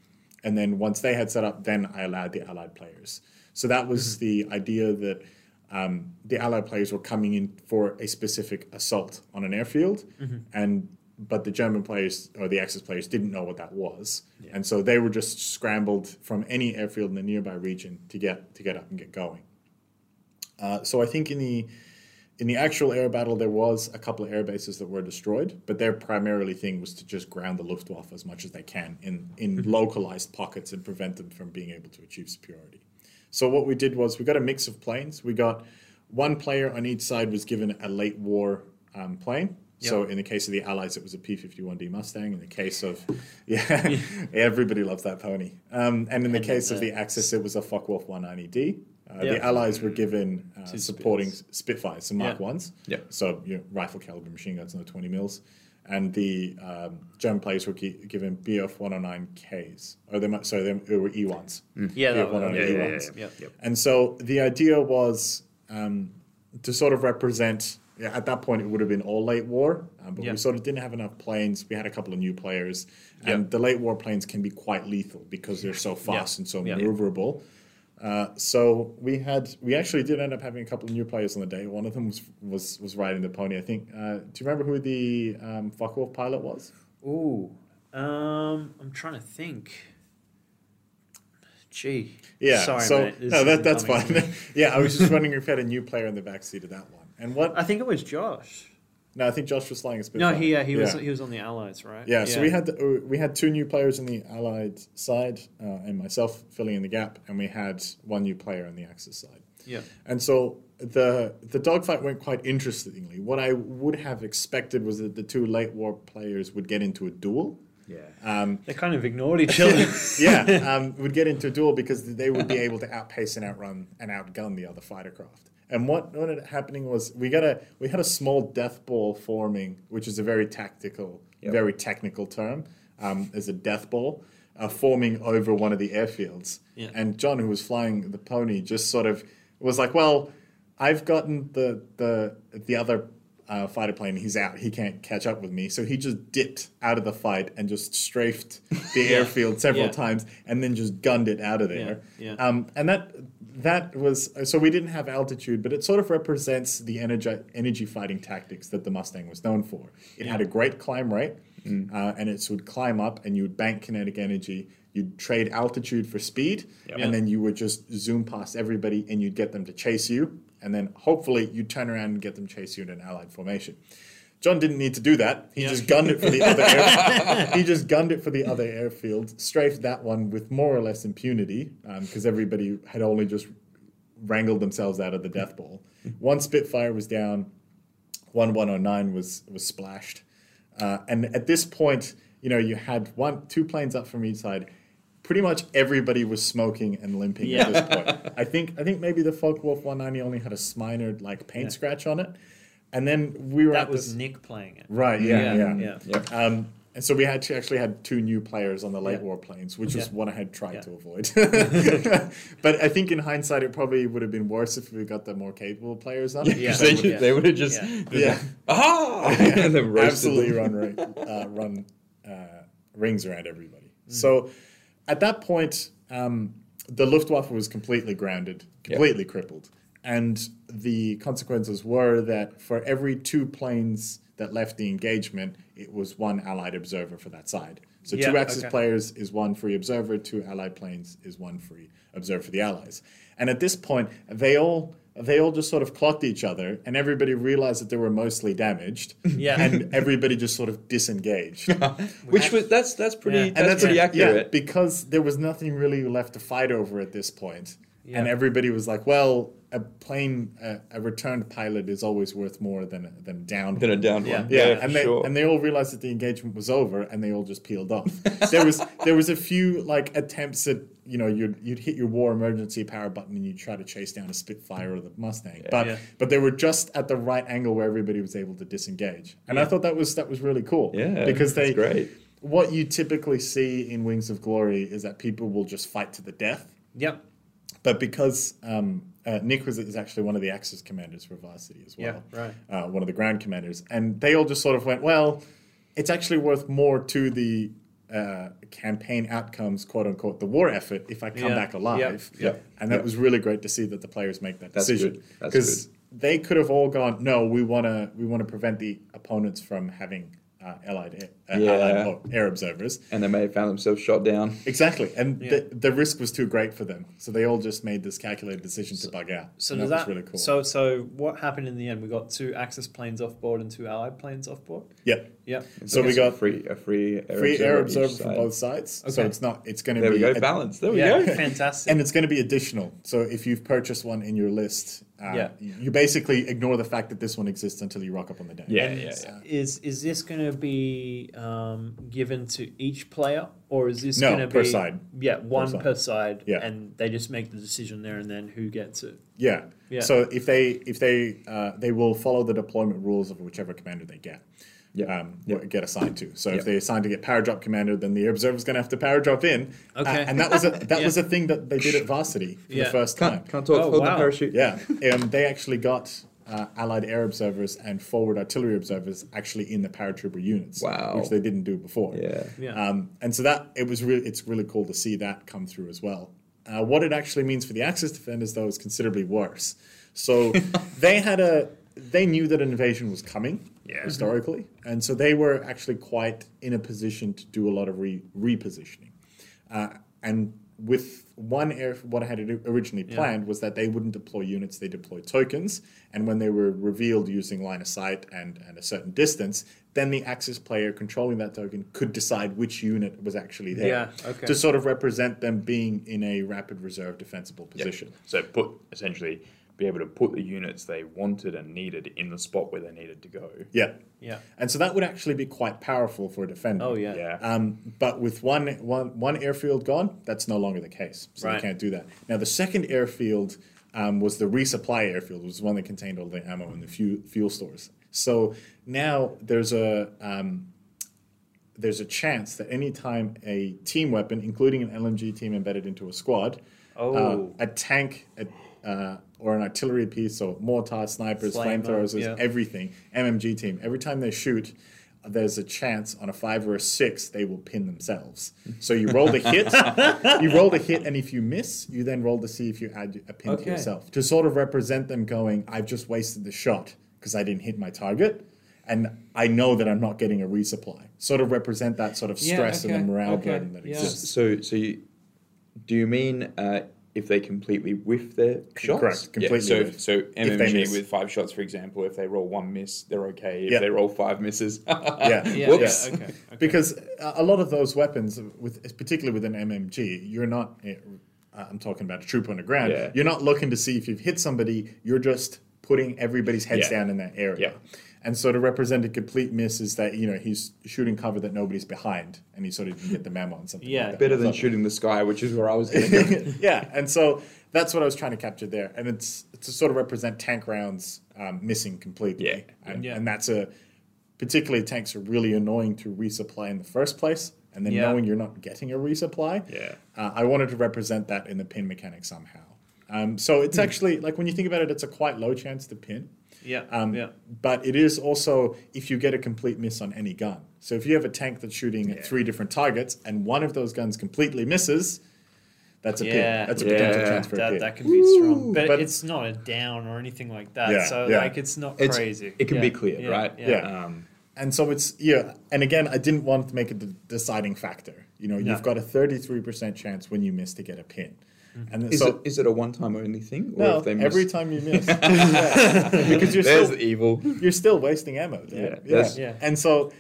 and then once they had set up, then I allowed the Allied players. So that was the idea that um, the Allied players were coming in for a specific assault on an airfield, and but the German players or the Axis players didn't know what that was, and so they were just scrambled from any airfield in the nearby region to get to get up and get going. Uh, so I think in the in the actual air battle there was a couple of air bases that were destroyed, but their primarily thing was to just ground the Luftwaffe as much as they can in in localized pockets and prevent them from being able to achieve superiority. So what we did was we got a mix of planes. We got one player on each side was given a late war um, plane. So in the case of the Allies, it was a P-51D Mustang. In the case of (laughs) yeah, everybody loves that pony. Um, and in the case of the Axis, it was a Focke-Wulf 190D. Uh, Yeah. The Allies were given uh, Two supporting Spitfires, some Mark Yeah. ones. Yeah. So you know, rifle caliber machine guns, no 20 mils. And the um, German players were gi- given BF 109Ks. Or they might, sorry, they, they were E1s. Yeah, BF 109 yeah, yeah, yeah, E1s. yeah. Yep. And so the idea was um, to sort of represent. Yeah, at that point, it would have been all late war, um, but Yeah. we sort of didn't have enough planes. We had a couple of new players, and Yeah. the late war planes can be quite lethal because they're so fast and so Yeah. maneuverable. Uh, so we had we actually did end up having a couple of new players on the day. One of them was was, was riding the pony. I think. Uh, do you remember who the um, Focke-Wulf pilot was? Ooh. Um, I'm trying to think. Gee. Yeah. Sorry, so. No, that, that's fine. (laughs) yeah, I was just wondering if you had a new player in the backseat of that one. And what? I think it was Josh. No, I think Josh was flying a Spitfire. No, he uh, he was he was on the Allies, right? Yeah, so we had the, uh, we had two new players on the Allied side, uh, and myself filling in the gap, and we had one new player on the Axis side. yeah And so the the dogfight went quite interestingly. What I would have expected was that the two late war players would get into a duel. Yeah. Um, they kind of ignored each other. (laughs) yeah, um, would get into a duel because they would be able to outpace and outrun and outgun the other fighter craft. And what what ended up happening was we got a we had a small death ball forming, which is a very tactical, Yep. very technical term, um, as a death ball uh, forming over one of the airfields. Yeah. And John, who was flying the pony, just sort of was like, "Well, I've gotten the the the other." Uh, fighter plane, he's out. He can't catch up with me, so he just dipped out of the fight and just strafed (laughs) the Yeah. airfield several Yeah. times, and then just gunned it out of there. Yeah, yeah. Um, and that that was so we didn't have altitude, but it sort of represents the energy energy fighting tactics that the Mustang was known for. It had a great climb rate, uh, and it would climb up, and you would bank kinetic energy. You'd trade altitude for speed, Yep. and then you would just zoom past everybody, and you'd get them to chase you, and then hopefully you'd turn around and get them chase you in an allied formation. John didn't need to do that. He Yeah. just gunned it for the other air, (laughs) he just gunned it for the other airfield, strafed that one with more or less impunity, because everybody had only just wrangled themselves out of the death ball. One Spitfire was down, one 109 was was splashed, uh, and at this point, you know, you had one two planes up from each side. Pretty much everybody was smoking and limping Yeah. at this point. I think I think maybe the Focke-Wulf 190 only had a minor like paint Yeah. scratch on it, and then we were that at was this, Nick playing it. right. Yeah, yeah, yeah. Yep. um, and so we had to actually had two new players on the late Yeah. war planes, which is Yeah. what I had tried Yeah. to avoid. (laughs) but I think in hindsight, it probably would have been worse if we got the more capable players on it. Yeah. they, would- they would have just Yeah. Yeah. ah (laughs) and then absolutely them. run uh, run uh, rings around everybody. Mm. So at that point, um, the Luftwaffe was completely grounded, completely crippled, and the consequences were that for every two planes that left the engagement, it was one Allied observer for that side. So Yeah, two Axis okay. players is one free observer, two Allied planes is one free observer for the Allies. And at this point, they all they all just sort of clocked each other, and everybody realized that they were mostly damaged. Yeah. and everybody just sort of disengaged. (laughs) Which was that's that's pretty Yeah. that's, And that's pretty accurate yeah, because there was nothing really left to fight over at this point. Yeah. And everybody was like, "Well, a plane, a, a returned pilot is always worth more than a, than a downed Than a one." down Yeah. one. Yeah, for and they sure. and they all realized that the engagement was over, and they all just peeled off. (laughs) there was there was a few like attempts at you know you'd you'd hit your war emergency power button and you'd try to chase down a Spitfire or the Mustang, but Yeah. but they were just at the right angle where everybody was able to disengage, and I thought that was that was really cool. Yeah, because they that's great. what you typically see in Wings of Glory is that people will just fight to the death. Yep. But because um, uh, Nick was is actually one of the Axis commanders for Varsity as well, Yeah, right. uh, one of the ground commanders, and they all just sort of went, well, it's actually worth more to the uh, campaign outcomes, quote unquote, the war effort, if I come Yeah, back alive. yeah, And that yeah. was really great to see that the players make that That's decision. good, because they could have all gone, no, we want to we want to prevent the opponents from having uh, allied, air, uh, Yeah. allied air observers. and they may have found themselves shot down. Exactly, and Yeah. the, the risk was too great for them, so they all just made this calculated decision to bug out. So and does that, that, was really cool. So so what happened in the end? We got two Axis planes off board and two Allied planes off board. yeah, Yep. So we got a free a free air free air observer on observer from both sides. So it's not. It's going to be. There be we go, ad- balance. There we Yeah. go. Fantastic. (laughs) and it's going to be additional. So if you've purchased one in your list, uh, Yeah. you basically ignore the fact that this one exists until you rock up on the day. Yeah, yeah, yeah. Is is this going to be um, given to each player, or is this No, going to per be side. Yeah, one side. per side. Yeah. and they just make the decision there and then who gets it. Yeah. Yeah. So if they if they uh, they will follow the deployment rules of whichever commander they get. Yeah. Um, Yeah. get assigned to. So Yeah. if they assign to get power drop commander, then the air observer's going to have to power drop in. Uh, Okay. and that was a (laughs) that Yeah. was a thing that they did at Varsity for Yeah. the first time. Can't, can't talk. Oh, wow. the parachute. Yeah, (laughs) um, they actually got uh, Allied air observers and forward artillery observers actually in the paratrooper units, Wow. which they didn't do before. Yeah. Yeah. Um, and so that it was really it's really cool to see that come through as well. Uh, what it actually means for the Axis defenders though is considerably worse. So (laughs) they had a they knew that an invasion was coming Yeah. historically, and so they were actually quite in a position to do a lot of re- repositioning. Uh, and with one air, what I had originally planned was that they wouldn't deploy units; they deployed tokens. And when they were revealed using line of sight and, and a certain distance, then the Axis player controlling that token could decide which unit was actually there Yeah, okay. to sort of represent them being in a rapid reserve defensible position. So put essentially be able to put the units they wanted and needed in the spot where they needed to go. Yeah. Yeah. And so that would actually be quite powerful for a defender. Oh yeah. Yeah. Um, but with one, one, one airfield gone, that's no longer the case. So Right. you can't do that. Now, the second airfield um, was the resupply airfield, which was one that contained all the ammo and the fuel, fuel stores. So now there's a um, there's a chance that anytime a team weapon, including an LMG team embedded into a squad, Oh. uh, a tank, a, uh, or an artillery piece, so mortar, snipers, Flamer, flamethrowers, yeah. everything, MMG team, every time they shoot, there's a chance on a five or a six they will pin themselves. So you roll the hit, (laughs) you roll the hit, and if you miss, you then roll to see if you add a pin Okay. to yourself to sort of represent them going, "I've just wasted the shot because I didn't hit my target." And I know that I'm not getting a resupply. Sort of represent that sort of Yeah, stress okay, and the morale okay, burden that yeah. exists. So, so you, do you mean uh, if they completely whiff their shots? Correct, completely Yeah, so, whiff. so they MMG miss. with five shots, for example, if they roll one miss, they're okay. If Yeah. they roll five misses, (laughs) Yeah. (laughs) Yeah. Whoops. yeah, Okay. okay. because a a lot of those weapons, with particularly with an MMG, you're not. uh, I'm talking about a troop on the ground. Yeah. You're not looking to see if you've hit somebody. You're just putting everybody's heads Yeah. down in that area. Yeah. And so to represent a complete miss is that you know he's shooting cover that nobody's behind, and he sort of can get the memo on something. Yeah. like that. better than shooting the sky, which is where I was (laughs) going to go. yeah, and so that's what I was trying to capture there, and it's to sort of represent tank rounds um, missing completely, Yeah. and, Yeah. and that's a particularly tanks are really annoying to resupply in the first place, and then Yeah. knowing you're not getting a resupply. Yeah. Uh, I wanted to represent that in the pin mechanic somehow. Um, so Hmm. it's actually like when you think about it, it's a quite low chance to pin. Yeah. Um, yeah. But it is also if you get a complete miss on any gun. So if you have a tank that's shooting at three different targets and one of those guns completely misses, that's a Yeah. pin. That's a potential Yeah. chance for a That, pin. that can be strong, but, but- it's not a down or anything like that. Yeah, so yeah. like it's not It's, crazy. It can Yeah, be cleared, yeah, right? Yeah. Yeah. Um, And so it's yeah, and again, I didn't want to make it the deciding factor. You know, No. you've got a thirty-three percent chance when you miss to get a pin, and is, so it, is it a one time only thing? Or no, if they miss, every time you miss, (laughs) Yeah. because you're There's still evil. you're still wasting ammo. There. Yeah, Yeah, Yeah. And so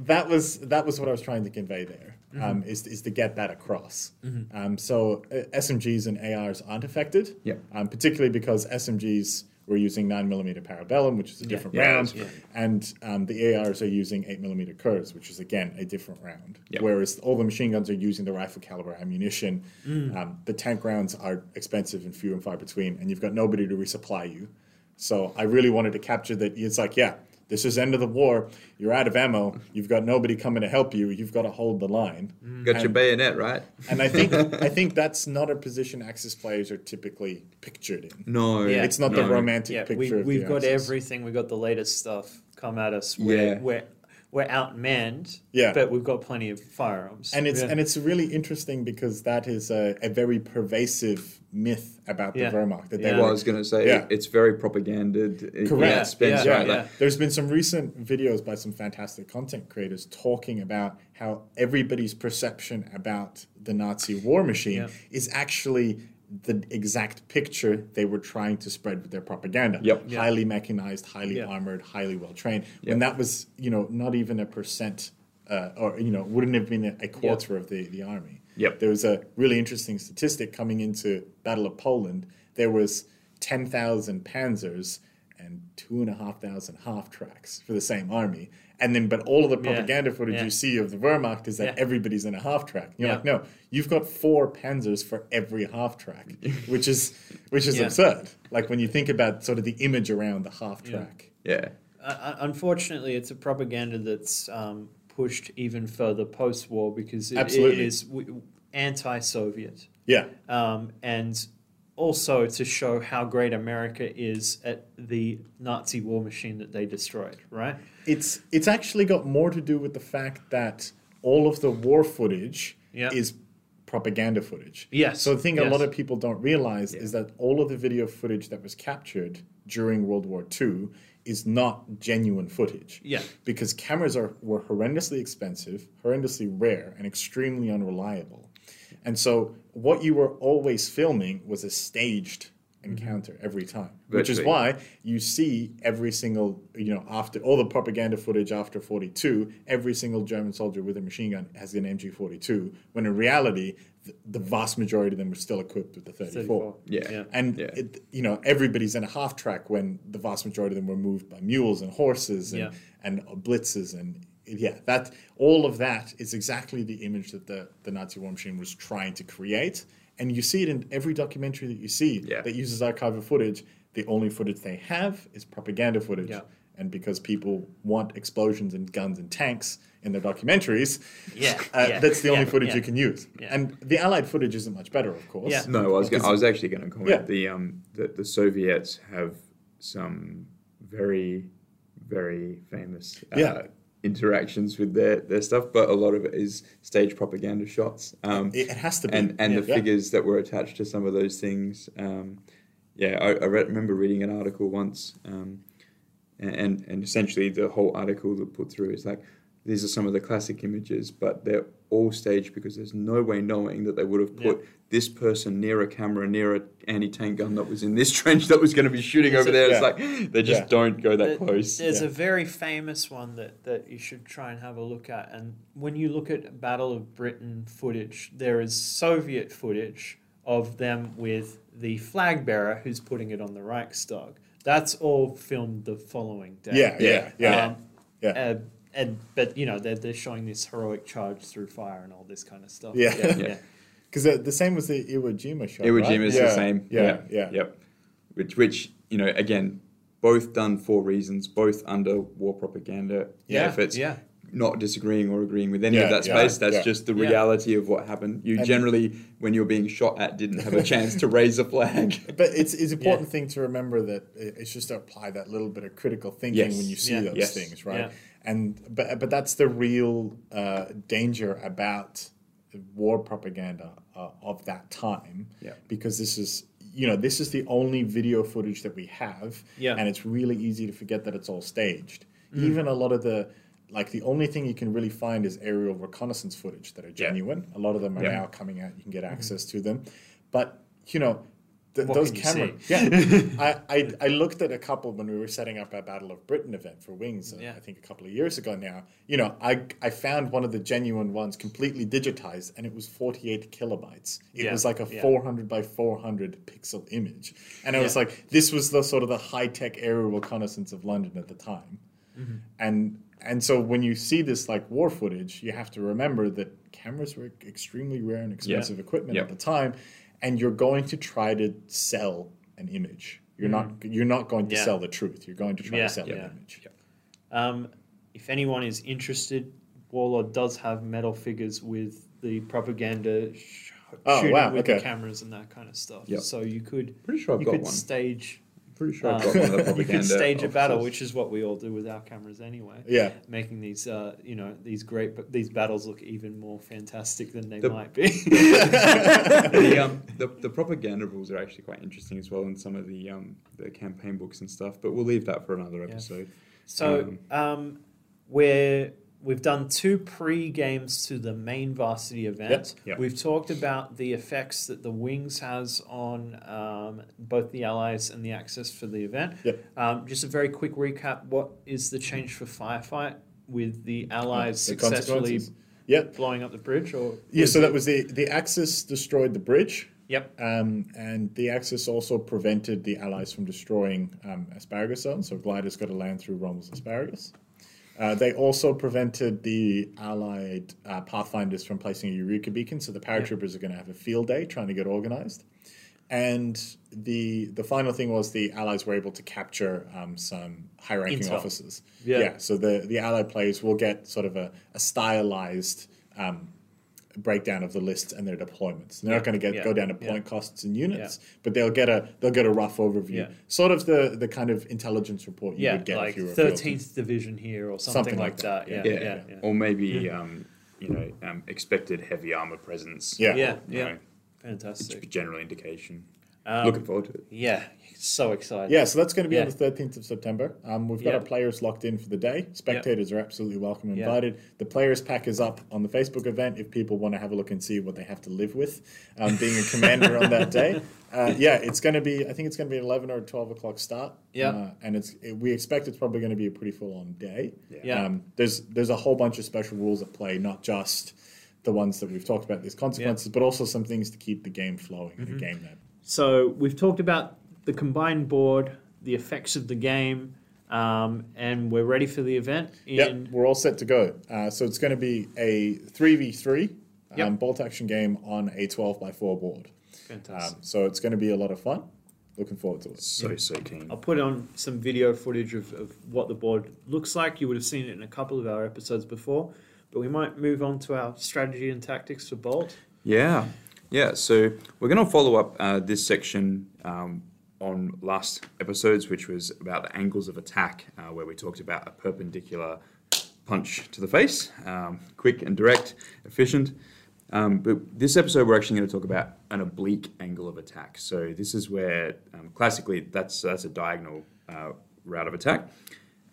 that was that was what I was trying to convey there. Mm-hmm. Um, is, is to get that across. Um, so uh, SMGs and ARs aren't affected, Yep. um, particularly because SMGs were using 9mm Parabellum, which is a different Yeah, round, and um, the ARs are using 8mm Kurz, which is again a different round. Yep. Whereas all the machine guns are using the rifle caliber ammunition. Mm. Um, the tank rounds are expensive and few and far between, and you've got nobody to resupply you. So I really wanted to capture that. It's like, yeah, this is end of the war. You're out of ammo. You've got nobody coming to help you. You've got to hold the line. Got your bayonet, right? And I think (laughs) I think that's not a position Axis players are typically pictured in. No. Yeah. It's not no. the romantic Yeah, picture. we, of we've the got Axis. everything. We've got the latest stuff come at us. We're, Yeah. we're, we're outmanned, Yeah. but we've got plenty of firearms. and it's Yeah. and it's really interesting because that is a, a very pervasive myth about the Yeah. Wehrmacht that they Yeah. Well, I was going to say Yeah. it's very propaganded. in Correct. that sense, Yeah, right? yeah. Like, There's been some recent videos by some fantastic content creators talking about how everybody's perception about the Nazi war machine Yeah. is actually the exact picture they were trying to spread with their propaganda. Yep. Yeah. Highly mechanized, highly Yeah. armored, highly well trained. Yep. When that was, you know, not even a percent, uh, or you know, wouldn't have been a, a quarter of the, the army. Yep. There was a really interesting statistic coming into Battle of Poland. There was ten thousand panzers and two and a half thousand half tracks for the same army. And then, but all of the Yeah. propaganda footage Yeah. you see of the Wehrmacht is that Yeah. everybody's in a half track. You're Yeah. like, no, you've got four panzers for every half track, (laughs) which is which is Yeah. absurd. Like when you think about sort of the image around the half track. yeah. Uh, unfortunately, it's a propaganda that's um, pushed even further post-war because it, it Absolutely. is anti-Soviet, Yeah, um, and also to show how great America is at the Nazi war machine that they destroyed. Right? it's it's actually got more to do with the fact that all of the war footage Yeah. is propaganda footage. Yes, So the thing a lot of people don't realize Yeah. is that all of the video footage that was captured during World War II is not genuine footage. Yeah. Because cameras are were horrendously expensive, horrendously rare, and extremely unreliable. And so what you were always filming was a staged encounter every time. Which is why you see every single, you know, after all the propaganda footage after 42, every single German soldier with a machine gun has an MG42, when in reality, the, the vast majority of them were still equipped with the 34. Yeah. Yeah. And Yeah. it, you know everybody's in a half track when the vast majority of them were moved by mules and horses and, Yeah. and blitzes and yeah that all of that is exactly the image that the, the Nazi war machine was trying to create and you see it in every documentary that you see Yeah. that uses archival footage the only footage they have is propaganda footage Yeah. and because people want explosions and guns and tanks in their documentaries Yeah, (laughs) uh, yeah, that's the only yeah, footage yeah. you can use Yeah. and the allied footage isn't much better of course Yeah. No, I was gonna, I was actually going to comment. Yeah. The um the, the Soviets have some very very famous uh, Yeah. Interactions with their, their stuff, but a lot of it is stage propaganda shots. Um, it, it has to be and and Yeah. the Yeah. figures that were attached to some of those things. Um, yeah, I, I re- remember reading an article once, um, and and essentially the whole article that put through is like these are some of the classic images, but they're all staged because there's no way knowing that they would have put this person near a camera, near a anti-tank gun that was in this (laughs) trench that was going to be shooting There's over a- there. yeah. It's like they just Yeah. don't go that There- close. There's Yeah. a very famous one that, that you should try and have a look at. And when you look at Battle of Britain footage, there is Soviet footage of them with the flag bearer who's putting it on the Reichstag. That's all filmed the following day. yeah yeah yeah Um, Yeah. uh, and but you know they're, they're showing this heroic charge through fire and all this kind of stuff. Yeah. yeah, Yeah. yeah. Because the, the same was the Iwo Jima shot. Iwo right? Jima is yeah, the same. Yeah, yeah. Yep. Which, which you know, again, both done for reasons, both under war propaganda Yeah, efforts. yeah. Not disagreeing or agreeing with any Yeah, of that yeah, space. That's yeah. just the Yeah. reality of what happened. You And- generally, when you're being shot at, didn't have a (laughs) chance to raise a flag. But it's it's important thing to remember that it's just to apply that little bit of critical thinking Yes. when you see Yeah. those Yes. things, right? Yeah. And but but that's the real uh, danger about war propaganda uh, of that time, Yeah. because this is you know this is the only video footage that we have, Yeah. and it's really easy to forget that it's all staged. Mm. Even a lot of the like the only thing you can really find is aerial reconnaissance footage that are Yeah. genuine. A lot of them are Yeah. Mm-hmm. now coming out. You can get access to them, but you know. Th those can you cameras, see? yeah. (laughs) I, I, I looked at a couple when we were setting up our Battle of Britain event for Wings, uh, Yeah. I think a couple of years ago now. You know, I, I found one of the genuine ones completely digitized and it was 48 kilobytes. It Yeah, was like a yeah. 400 by 400 pixel image. And I was like, this was the sort of the high tech aerial reconnaissance of London at the time. Mm-hmm. And and so when you see this like war footage, you have to remember that cameras were extremely rare and expensive equipment Yeah. at the time, and you're going to try to sell an image. You're not you're not going to Mm. Yeah. sell the truth. You're going to try Yeah, to sell yeah. an image. Um, if anyone is interested, Warlord does have metal figures with the propaganda sh- Oh, shooting wow, with the cameras and that kind of stuff. Yep. So you could Pretty sure I've you got could one. stage Pretty sure I've um, got one of the (laughs) you propaganda. could stage a battle, officers. which is what we all do with our cameras anyway. Yeah. Making these, uh, you know, these great, these battles look even more fantastic than they The- might be. (laughs) the, um, the, the propaganda rules are actually quite interesting as well in some of the um, the campaign books and stuff. But we'll leave that for another episode. So um, we're we've done two pre games to the main varsity event. Yep. We've talked about the effects that the wings has on um, both the allies and the Axis for the event. Yep. Um, just a very quick recap: what is the change for firefight with the allies The successfully. Yep. blowing up the bridge? Or Yeah. So that was the the Axis destroyed the bridge. yep. Um, and the Axis also prevented the Allies from destroying um, asparagus zone, so gliders got to land through Rommel's asparagus. Uh, they also prevented the Allied uh, Pathfinders from placing a Eureka beacon, so the paratroopers are going to have a field day trying to get organized. And the the final thing was the Allies were able to capture um, some high ranking Intel. officers. Yeah. So the, the Allied players will get sort of a, a stylized um, breakdown of the lists and their deployments. They're not going to get Yeah. go down to Yeah. point costs and units, but they'll get a they'll get a rough overview, Yeah. sort of the the kind of intelligence report you Yeah, would get like if you were a field team. thirteenth division here or something, Something like like that. that, Yeah, Yeah, yeah, yeah. or maybe um, you know um, expected heavy armor presence. Yeah. Yeah, you yeah. know, Fantastic. general indication. Um, Looking forward to it. Yeah, so excited. Yeah, so that's going to be Yeah. on the 13th of September. Um, we've got Yeah. our players locked in for the day. Spectators are absolutely welcome and Yeah. invited. The players pack is up on the Facebook event if people want to have a look and see what they have to live with um, being a commander on that day. (laughs) Uh, yeah, it's going to be, I think it's going to be an 11 or 12 o'clock start. Yeah. Uh, and it's it, we expect it's probably going to be a pretty full on day. Yeah. Um, there's, there's a whole bunch of special rules at play, not just the ones that we've talked about, these consequences, but also some things to keep the game flowing Mm-hmm. in a game that So we've talked about the combined board, the effects of the game, um, and we're ready for the event. In, Yep, we're all set to go. Uh, so it's going to be a 3v3 um, Yep. bolt action game on a 12 by 4 board. Fantastic. Um, so it's going to be a lot of fun. Looking forward to it. So so keen. I'll put on some video footage of, of what the board looks like. You would have seen it in a couple of our episodes before, but we might move on to our strategy and tactics for Bolt. Yeah, yeah. So we're going to follow up uh, this section um, on last episodes, which was about the angles of attack, uh, where we talked about a perpendicular punch to the face, um, quick and direct, efficient. Um, but this episode, we're actually going to talk about an oblique angle of attack. So this is where, um, classically, that's that's a diagonal uh, route of attack.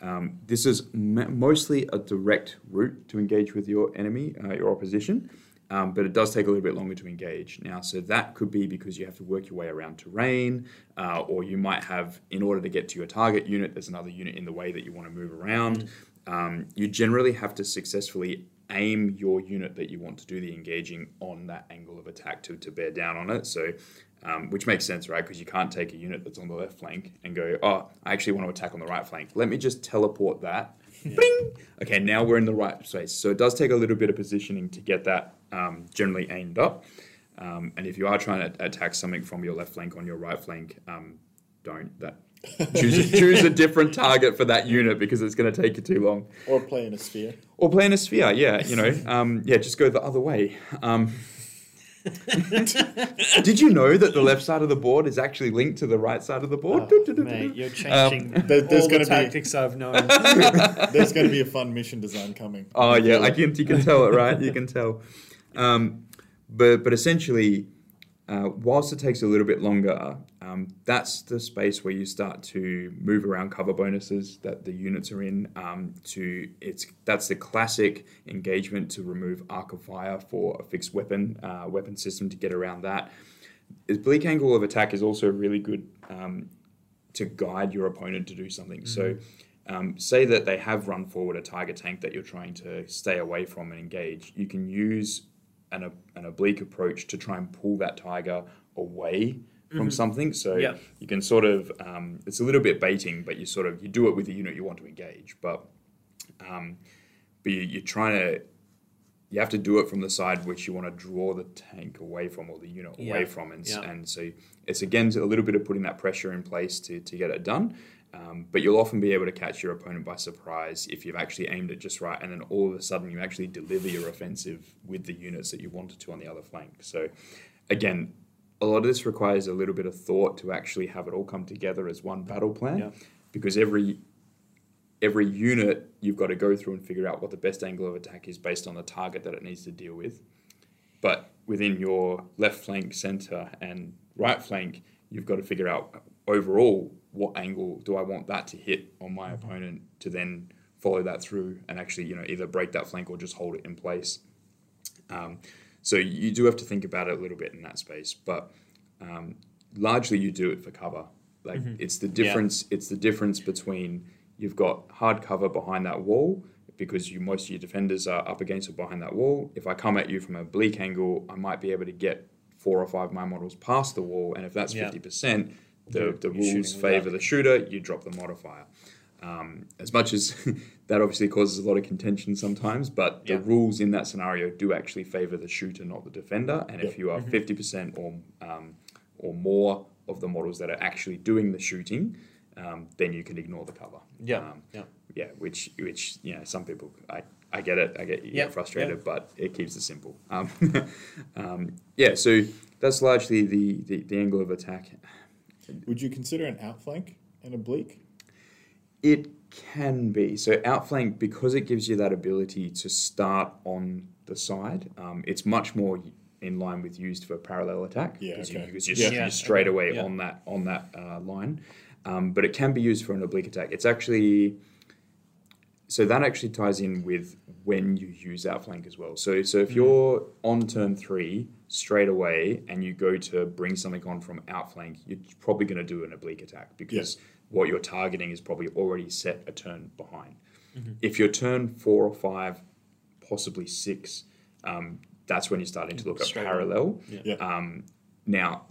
Um, this is m- mostly a direct route to engage with your enemy, uh, your opposition, um, but it does take a little bit longer to engage. Now, so that could be because you have to work your way around terrain, uh, or you might have, in order to get to your target unit, there's another unit in the way that you want to move around. Um, you generally have to successfully aim your unit that you want to do the engaging on that angle of attack to, to bear down on it. So, um, which makes sense, right? Because you can't take a unit that's on the left flank and go, oh, I actually want to attack on the right flank. Let me just teleport that. Bling! Okay, now we're in the right space. So it does take a little bit of positioning to get that um, generally aimed up. Um, and if you are trying to attack something from your left flank on your right flank, um, don't. That (laughs) choose a, choose a different target for that unit because it's going to take you too long. Or play in a sphere. Or play in a sphere, yeah, you know, um, yeah, just go the other way. Um, (laughs) did you know that the left side of the board is actually linked to the right side of the board? Oh, mate, you're changing (laughs) There- there's all gonna the be- tactics I've known. There's going to be a fun mission design coming. Oh yeah, I can. You can tell it, right? You can tell. Um, but but essentially, uh, whilst it takes a little bit longer, um, that's the space where you start to move around cover bonuses that the units are in. Um, to it's that's the classic engagement to remove arc of fire for a fixed weapon uh, weapon system to get around that. Is bleak angle of attack is also really good um, to guide your opponent to do something. So, um, say that they have run forward a target tank that you're trying to stay away from and engage. You can use an, an oblique approach to try and pull that tiger away from something. So Yeah. you can sort of um, it's a little bit baiting, but you sort of you do it with the unit you want to engage, but um, but you, you're trying to you have to do it from the side which you want to draw the tank away from or the unit away from and, Yeah. and so it's again a little bit of putting that pressure in place to, to get it done um, but you'll often be able to catch your opponent by surprise if you've actually aimed it just right and then all of a sudden you actually deliver your offensive with the units that you wanted to on the other flank so again a lot of this requires a little bit of thought to actually have it all come together as one battle plan Yeah. because every every unit you've got to go through and figure out what the best angle of attack is based on the target that it needs to deal with. But within your left flank, center, and right flank, you've got to figure out overall what angle do I want that to hit on my opponent to then follow that through and actually you know either break that flank or just hold it in place. Um, so you do have to think about it a little bit in that space, but um, largely you do it for cover. Like it's the difference. It's the difference between you've got hard cover behind that wall because you most of your defenders are up against or behind that wall. If I come at you from oblique angle, I might be able to get four or five of my models past the wall, and if that's Yeah. fifty percent, the the rules favour the shooter. You drop the modifier. Um, as much as (laughs) that obviously causes a lot of contention sometimes, but the Yeah. rules in that scenario do actually favour the shooter, not the defender. And if you are Mm-hmm. 50 percent or um, or more of the models that are actually doing the shooting, um, then you can ignore the cover. Yeah, Um, yeah. yeah. Which which you know some people I. I get it. I get you Yeah, get frustrated, but it keeps it simple. Um, (laughs) um, yeah, so that's largely the, the, the angle of attack. Would you consider an outflank an oblique? It can be. So outflank, because it gives you that ability to start on the side, um, it's much more in line with used for parallel attack. Yeah, because okay. you, you're, Yeah. you're Yeah, straight away yeah. on that on that uh, line. Um, but it can be used for an oblique attack. It's actually so that actually ties in with when you use outflank as well. So so Mm. if you're on turn three straight away and you go to bring something on from outflank, you're probably going to do an oblique attack because what you're targeting is probably already set a turn behind. Mm-hmm. If you're turn four or five, possibly six, um, that's when you're starting to look at Straight on. parallel. Yeah. Yeah. Um, now,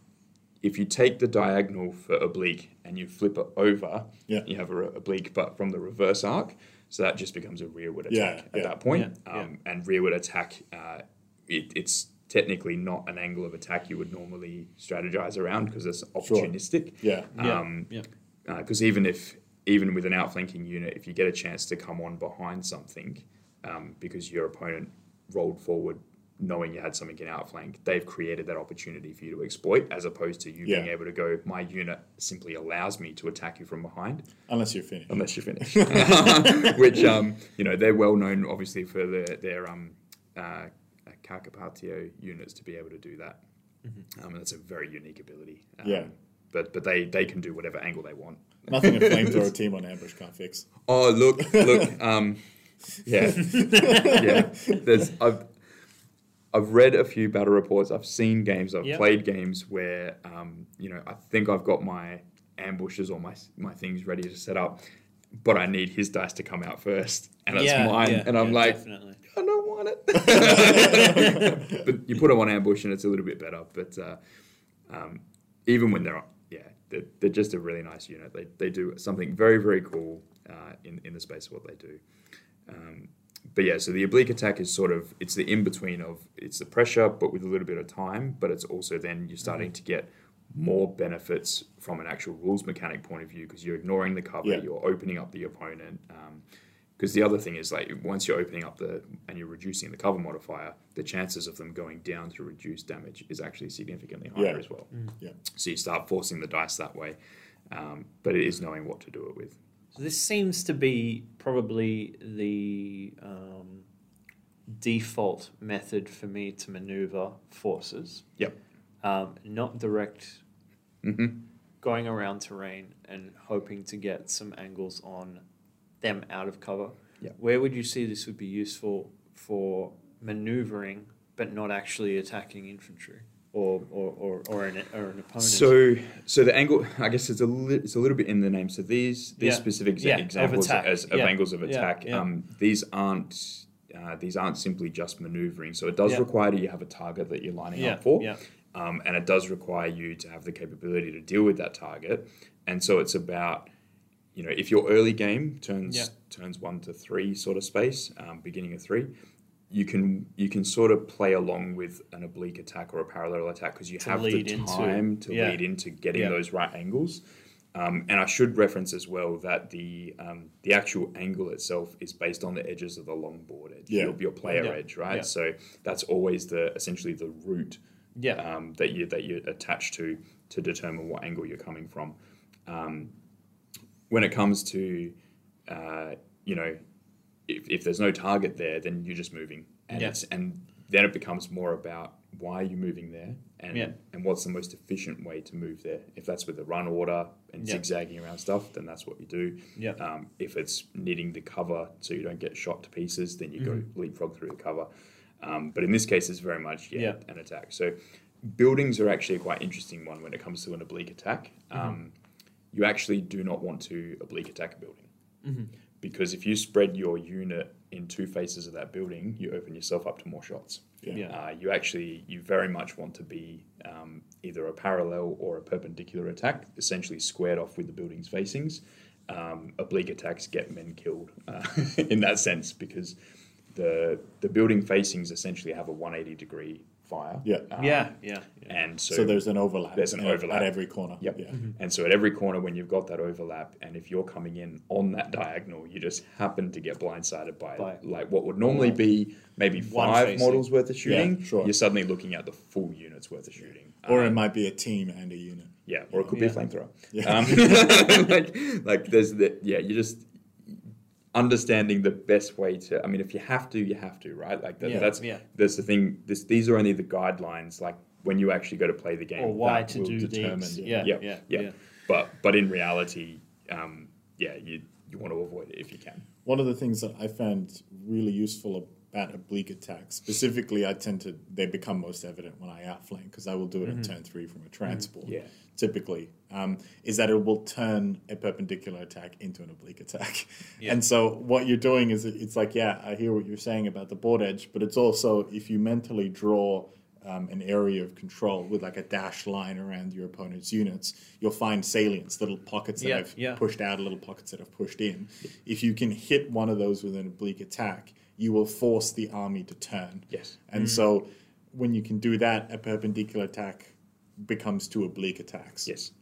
if you take the diagonal for oblique and you flip it over, Yeah. you have a re- oblique, but from the reverse arc. So that just becomes a rearward attack Yeah, at yeah. that point. Yeah, yeah. Um, and rearward attack, uh, it, it's technically not an angle of attack you would normally strategize around because it's opportunistic. Yeah. Yeah, Um, yeah. because even if even with an outflanking unit, if you get a chance to come on behind something, um, because your opponent rolled forward knowing you had something in outflank, they've created that opportunity for you to exploit, as opposed to you being able to go, my unit simply allows me to attack you from behind, Unless you're finished. unless you're finished. (laughs) (laughs) Which um, you know they're well known, obviously, for their their um, uh, Kaukopartio units to be able to do that. Um, and that's a very unique ability. Um, Yeah. But but they they can do whatever angle they want. Nothing a flamethrower (laughs) team on ambush can't fix. Oh look, look, um, yeah, yeah. There's I've I've read a few battle reports. I've seen games. I've Yep. played games where um, you know I think I've got my ambushes or my my things ready to set up, but I need his dice to come out first, and it's yeah, mine. yeah, and I'm yeah, like, definitely. I don't want it. (laughs) but you put them on ambush and it's a little bit better. But uh, um, even when they're yeah, they're, they're just a really nice unit. They, they do something very very cool uh, in in the space of what they do. Um, but yeah, so the oblique attack is sort of it's the in between of it's the pressure, but with a little bit of time. But it's also then you're starting mm-hmm. to get more benefits from an actual rules mechanic point of view because you're ignoring the cover, Yeah. you're opening up the opponent. Um, because the other thing is like once you're opening up the and you're reducing the cover modifier, the chances of them going down to reduce damage is actually significantly higher Yeah. as well. Mm. Yeah. So you start forcing the dice that way, um, but it is knowing what to do it with. This seems to be probably the um, default method for me to maneuver forces. Yep. Um, not direct Mm-hmm. going around terrain and hoping to get some angles on them out of cover. Yep. Where would you see this would be useful for maneuvering but not actually attacking infantry or or, or, or, an, or an opponent? So, so the angle, I guess it's a li- it's a little bit in the name. So these these Yeah. specific Yeah, examples attack. as of Yeah. angles of attack, um, these aren't uh, these aren't simply just maneuvering. So it does require that you have a target that you're lining up for, um, and it does require you to have the capability to deal with that target. And so it's about you know if your early game turns Yeah. turns one to three sort of space, um, beginning of three. You can you can sort of play along with an oblique attack or a parallel attack because you have the lead into- time to yeah. lead into getting Yeah. those right angles. Um, and I should reference as well that the um, the actual angle itself is based on the edges of the longboard edge, Yeah. your, your player Yeah. edge, right? Yeah. So that's always the essentially the root yeah. um, that you that you attach to to determine what angle you're coming from. Um, when it comes to uh, you know if, if there's no target there, then you're just moving, and Yeah. it's and then it becomes more about why are you moving there, and Yeah. and what's the most efficient way to move there. If that's with a run order and Yeah. zigzagging around stuff, then that's what you do. Yeah. Um, if it's needing the cover so you don't get shot to pieces, then you go leapfrog through the cover. Um, but in this case, it's very much yeah, Mm-hmm. Yeah. an attack. So buildings are actually a quite interesting one when it comes to an oblique attack. Mm-hmm. Um, you actually do not want to oblique attack a building Mm-hmm. Because if you spread your unit in two faces of that building, you open yourself up to more shots. Yeah. Yeah. Uh, you actually you very much want to be um, either a parallel or a perpendicular attack, essentially squared off with the building's facings. Um, oblique attacks get men killed uh, (laughs) in that sense because the the building facings essentially have a 180 degree fire. Yeah. Um, yeah, yeah, yeah. And so, So, there's an overlap. There's an at- overlap. at every corner. Yep. Yeah. And so at every corner, when you've got that overlap, and if you're coming in on that diagonal, you just happen to get blindsided by, By- like what would normally be maybe five models worth of shooting. sure. You're suddenly looking at the full unit's worth of shooting. Or it Um, might be a team and a unit. yeah, or it could be a flamethrower. Yeah. Um, (laughs) like, like there's the yeah, you just understanding the best way to. I mean, if you have to, you have to, right? Like that, Yeah, that's yeah. that's the thing. This these are only the guidelines. Like when you actually go to play the game, Or why to do determine. these. Yeah, Yeah, yeah, yeah, yeah. But but in reality, um, yeah, you you want to avoid it if you can. One of the things that I found really useful about oblique attacks, specifically, I tend to they become most evident when I outflank because I will do it in turn three from a transport. Yeah. Typically, um, is that it will turn a perpendicular attack into an oblique attack, (laughs) Yeah. and so what you're doing is it's like, yeah, I hear what you're saying about the board edge, but it's also if you mentally draw um, an area of control with like a dashed line around your opponent's units, you'll find salients, little pockets that Yeah, have yeah. pushed out, little pockets that I've pushed in. If you can hit one of those with an oblique attack, you will force the army to turn. Yes. And so when you can do that, a perpendicular attack becomes two oblique attacks. Yes.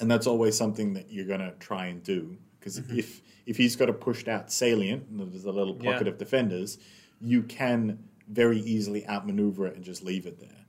And that's always something that you're going to try and do. Because Mm-hmm. if, if he's got a pushed out salient, and there's a little pocket Yeah. of defenders, you can very easily outmaneuver it and just leave it there.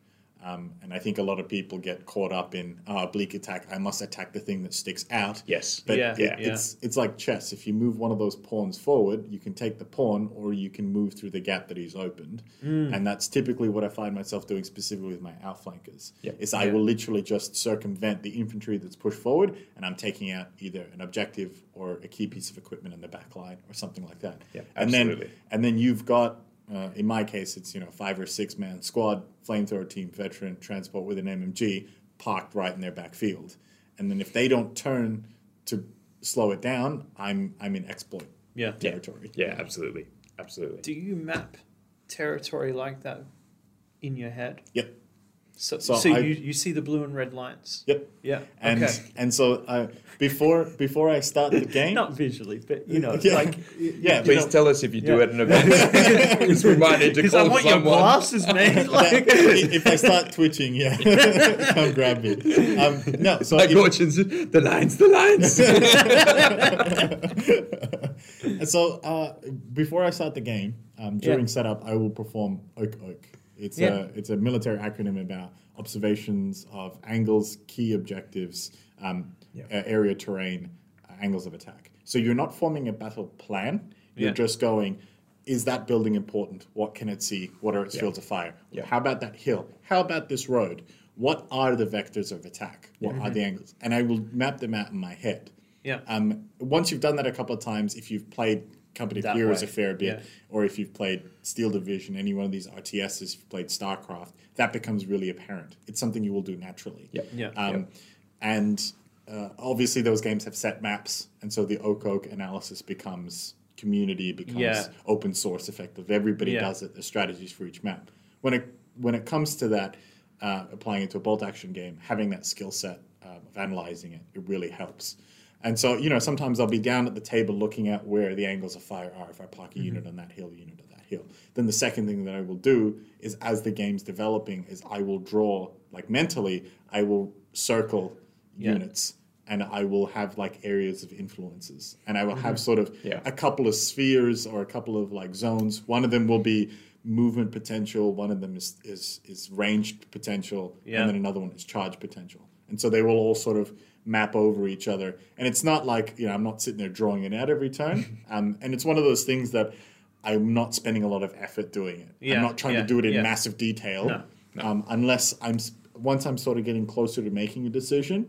Um, and I think a lot of people get caught up in oh, oblique attack. I must attack the thing that sticks out. Yes. But Yeah, yeah, yeah. it's it's like chess. If you move one of those pawns forward, you can take the pawn, or you can move through the gap that he's opened. Mm. And that's typically what I find myself doing, specifically with my outflankers. Yeah. Is I Yeah. will literally just circumvent the infantry that's pushed forward, and I'm taking out either an objective or a key piece of equipment in the back line or something like that. Yeah, and then absolutely. and then you've got. Uh, in my case, it's you know five or six man squad, flamethrower team, veteran, transport with an MMG parked right in their backfield, and then if they don't turn to slow it down, I'm I'm in exploit Yeah. territory. Yeah. Absolutely. Absolutely. Do you map territory like that in your head? Yep. So, So so, I- you, you see the blue and red lines. Yep. Yeah. And okay. and so uh, before before I start the (laughs) game, Not visually, but you know, Yeah. like (laughs) yeah, Please know, tell us if you do Yeah. it in events. Because we might need to because I call want your glasses, man. (laughs) Like, if I start twitching, yeah, come grab me. Um, no, so Like if- Orchard's, the lines, the lines. And so uh, before I start the game, um, during Yeah. setup, I will perform OAKOC. It's Yeah. a it's a military acronym about observations of angles, key objectives, um, Yeah. uh, area terrain, uh, angles of attack. So you're not forming a battle plan. You're Yeah. just going. Is that building important? What can it see? What are its fields of fire? How about that hill? How about this road? What are the vectors of attack? What are the angles? And I will map them out in my head. yeah. Um, once you've done that a couple of times, if you've played Company of That Heroes way, a fair bit, yeah. or if you've played Steel Division, any one of these RTSs, if you've played StarCraft, that becomes really apparent. It's something you will do naturally. Yep. Yeah. Um, And uh, obviously, those games have set maps, and so the OAKOC analysis becomes community, becomes Yeah. open source, effective. Everybody Yeah. does it. There's strategies for each map. When it when it comes to that, uh, applying it to a bolt action game, having that skill set uh, of analyzing it, it really helps. And so, you know, sometimes I'll be down at the table looking at where the angles of fire are. If I park a Mm-hmm. unit on that hill, unit on that hill. Then the second thing that I will do is, as the game's developing, is I will draw like mentally, I will circle Yeah. units and I will have like areas of influences, and I will have Mm-hmm. sort of Yeah. a couple of spheres or a couple of like zones. One of them will be movement potential. One of them is is is ranged potential, Yeah. and then another one is charge potential. And so they will all sort of map over each other. And it's not like you know I'm not sitting there drawing it out every time. (laughs) um, and it's one of those things that I'm not spending a lot of effort doing it. Yeah, I'm not trying yeah, to do it in yeah. massive detail. No, Um, unless I'm once I'm sort of getting closer to making a decision,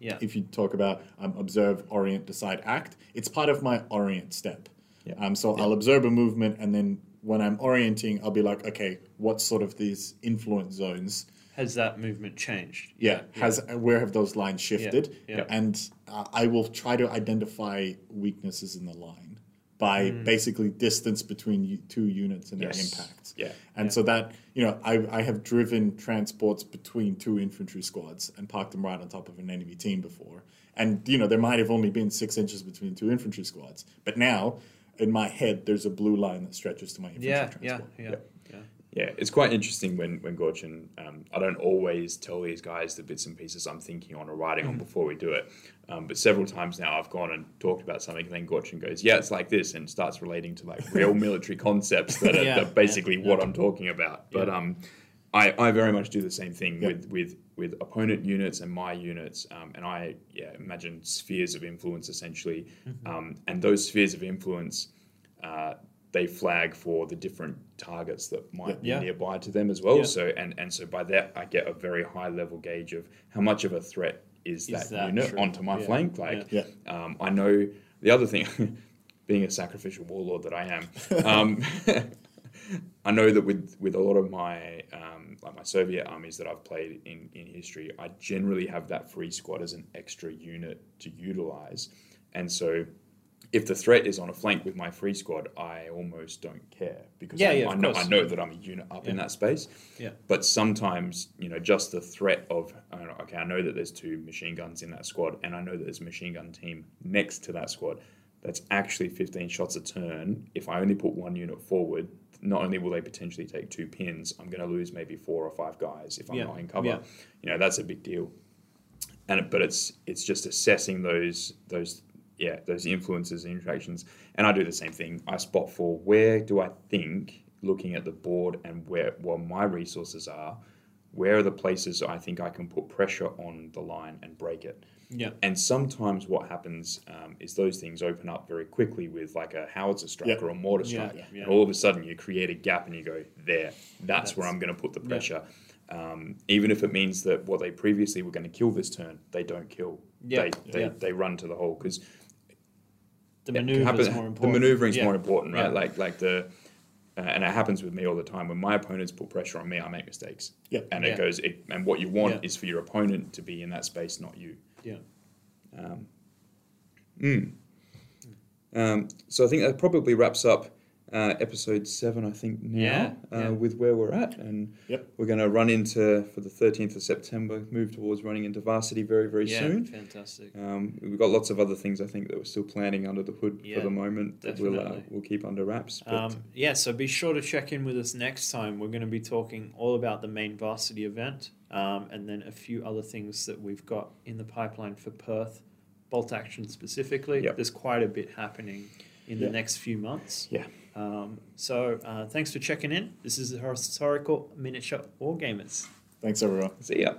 yeah. if you talk about um, observe, orient, decide, act, it's part of my orient step. Yeah. Um, so I'll observe a movement, and then when I'm orienting, I'll be like, okay, what's sort of these influence zones? Has that movement changed? Yeah, has where have those lines shifted? yeah. And uh, I will try to identify weaknesses in the line by Mm. basically distance between two units and Yes. their impacts. Yeah. And so that, you know, I, I have driven transports between two infantry squads and parked them right on top of an enemy team before. And, you know, there might have only been six inches between two infantry squads. But now, in my head, there's a blue line that stretches to my infantry Yeah, transport. yeah, yeah, Yep. Yeah. Yeah, it's quite interesting when when Gorchin. Um, I don't always tell these guys the bits and pieces I'm thinking on or writing on before we do it. Um, but several times now I've gone and talked about something, and then Gorchin goes, "Yeah, it's like this," and starts relating to like real (laughs) military concepts that are, Yeah, that basically yeah, what I'm talking about. But um, I, I very much do the same thing Yeah. with with with opponent units and my units, um, and I yeah imagine spheres of influence essentially, Mm-hmm. um, and those spheres of influence. Uh, they flag for the different targets that might Yeah. be nearby to them as well. Yeah. So and and so by that I get a very high level gauge of how much of a threat is, that, that unit true? onto my Yeah. flank. Like um, I know the other thing, (laughs) being a sacrificial warlord that I am. Um, (laughs) I know that with, with a lot of my um, like my Soviet armies that I've played in, in history, I generally have that free squad as an extra unit to utilize, and so if the threat is on a flank with my free squad, I almost don't care because Yeah, I, yeah, I know I know that I'm a unit up in that space. Yeah. But sometimes, you know, just the threat of, I know, okay, I know that there's two machine guns in that squad, and I know that there's a machine gun team next to that squad. That's actually 15 shots a turn. If I only put one unit forward, not only will they potentially take two pins, I'm going to lose maybe four or five guys if I'm Yeah, not in cover. yeah. You know, that's a big deal. And it- but it's it's just assessing those those yeah those influences and interactions. And I do the same thing. I spot for where do I think looking at the board and where what my resources are, where are the places I think I can put pressure on the line and break it. Yeah. And sometimes what happens um, is those things open up very quickly with like a howitzer strike Yeah. or a mortar Yeah, strike. yeah. And all of a sudden you create a gap and you go, there, that's, where I'm going to put the pressure. Um, even if it means that what they previously were going to kill this turn, they don't kill. Yeah, They, they, yeah. they run to the hole because The maneuver is more important. the maneuvering is Yeah. more important, right? Yeah. Like like the uh, and it happens with me all the time. When my opponents put pressure on me, I make mistakes. Yeah. And Yeah. it goes. It, and what you want Yeah. is for your opponent to be in that space, not you. Yeah. Um, so I think that probably wraps up uh, episode seven, I think now, Yeah, uh, yeah. with where we're at, and Yep. we're going to run into for the thirteenth of September, move towards running into varsity very very yeah, soon. fantastic. Um, we've got lots of other things I think that we're still planning under the hood Yeah, for the moment that we'll uh, we'll keep under wraps. But Um, yeah, so be sure to check in with us next time. We're going to be talking all about the main varsity event um, and then a few other things that we've got in the pipeline for Perth, bolt action specifically. Yep. There's quite a bit happening in Yeah. the next few months. Yeah. Um, so uh, thanks for checking in. This is the Historical Miniature Wargamers. Thanks, everyone. see ya.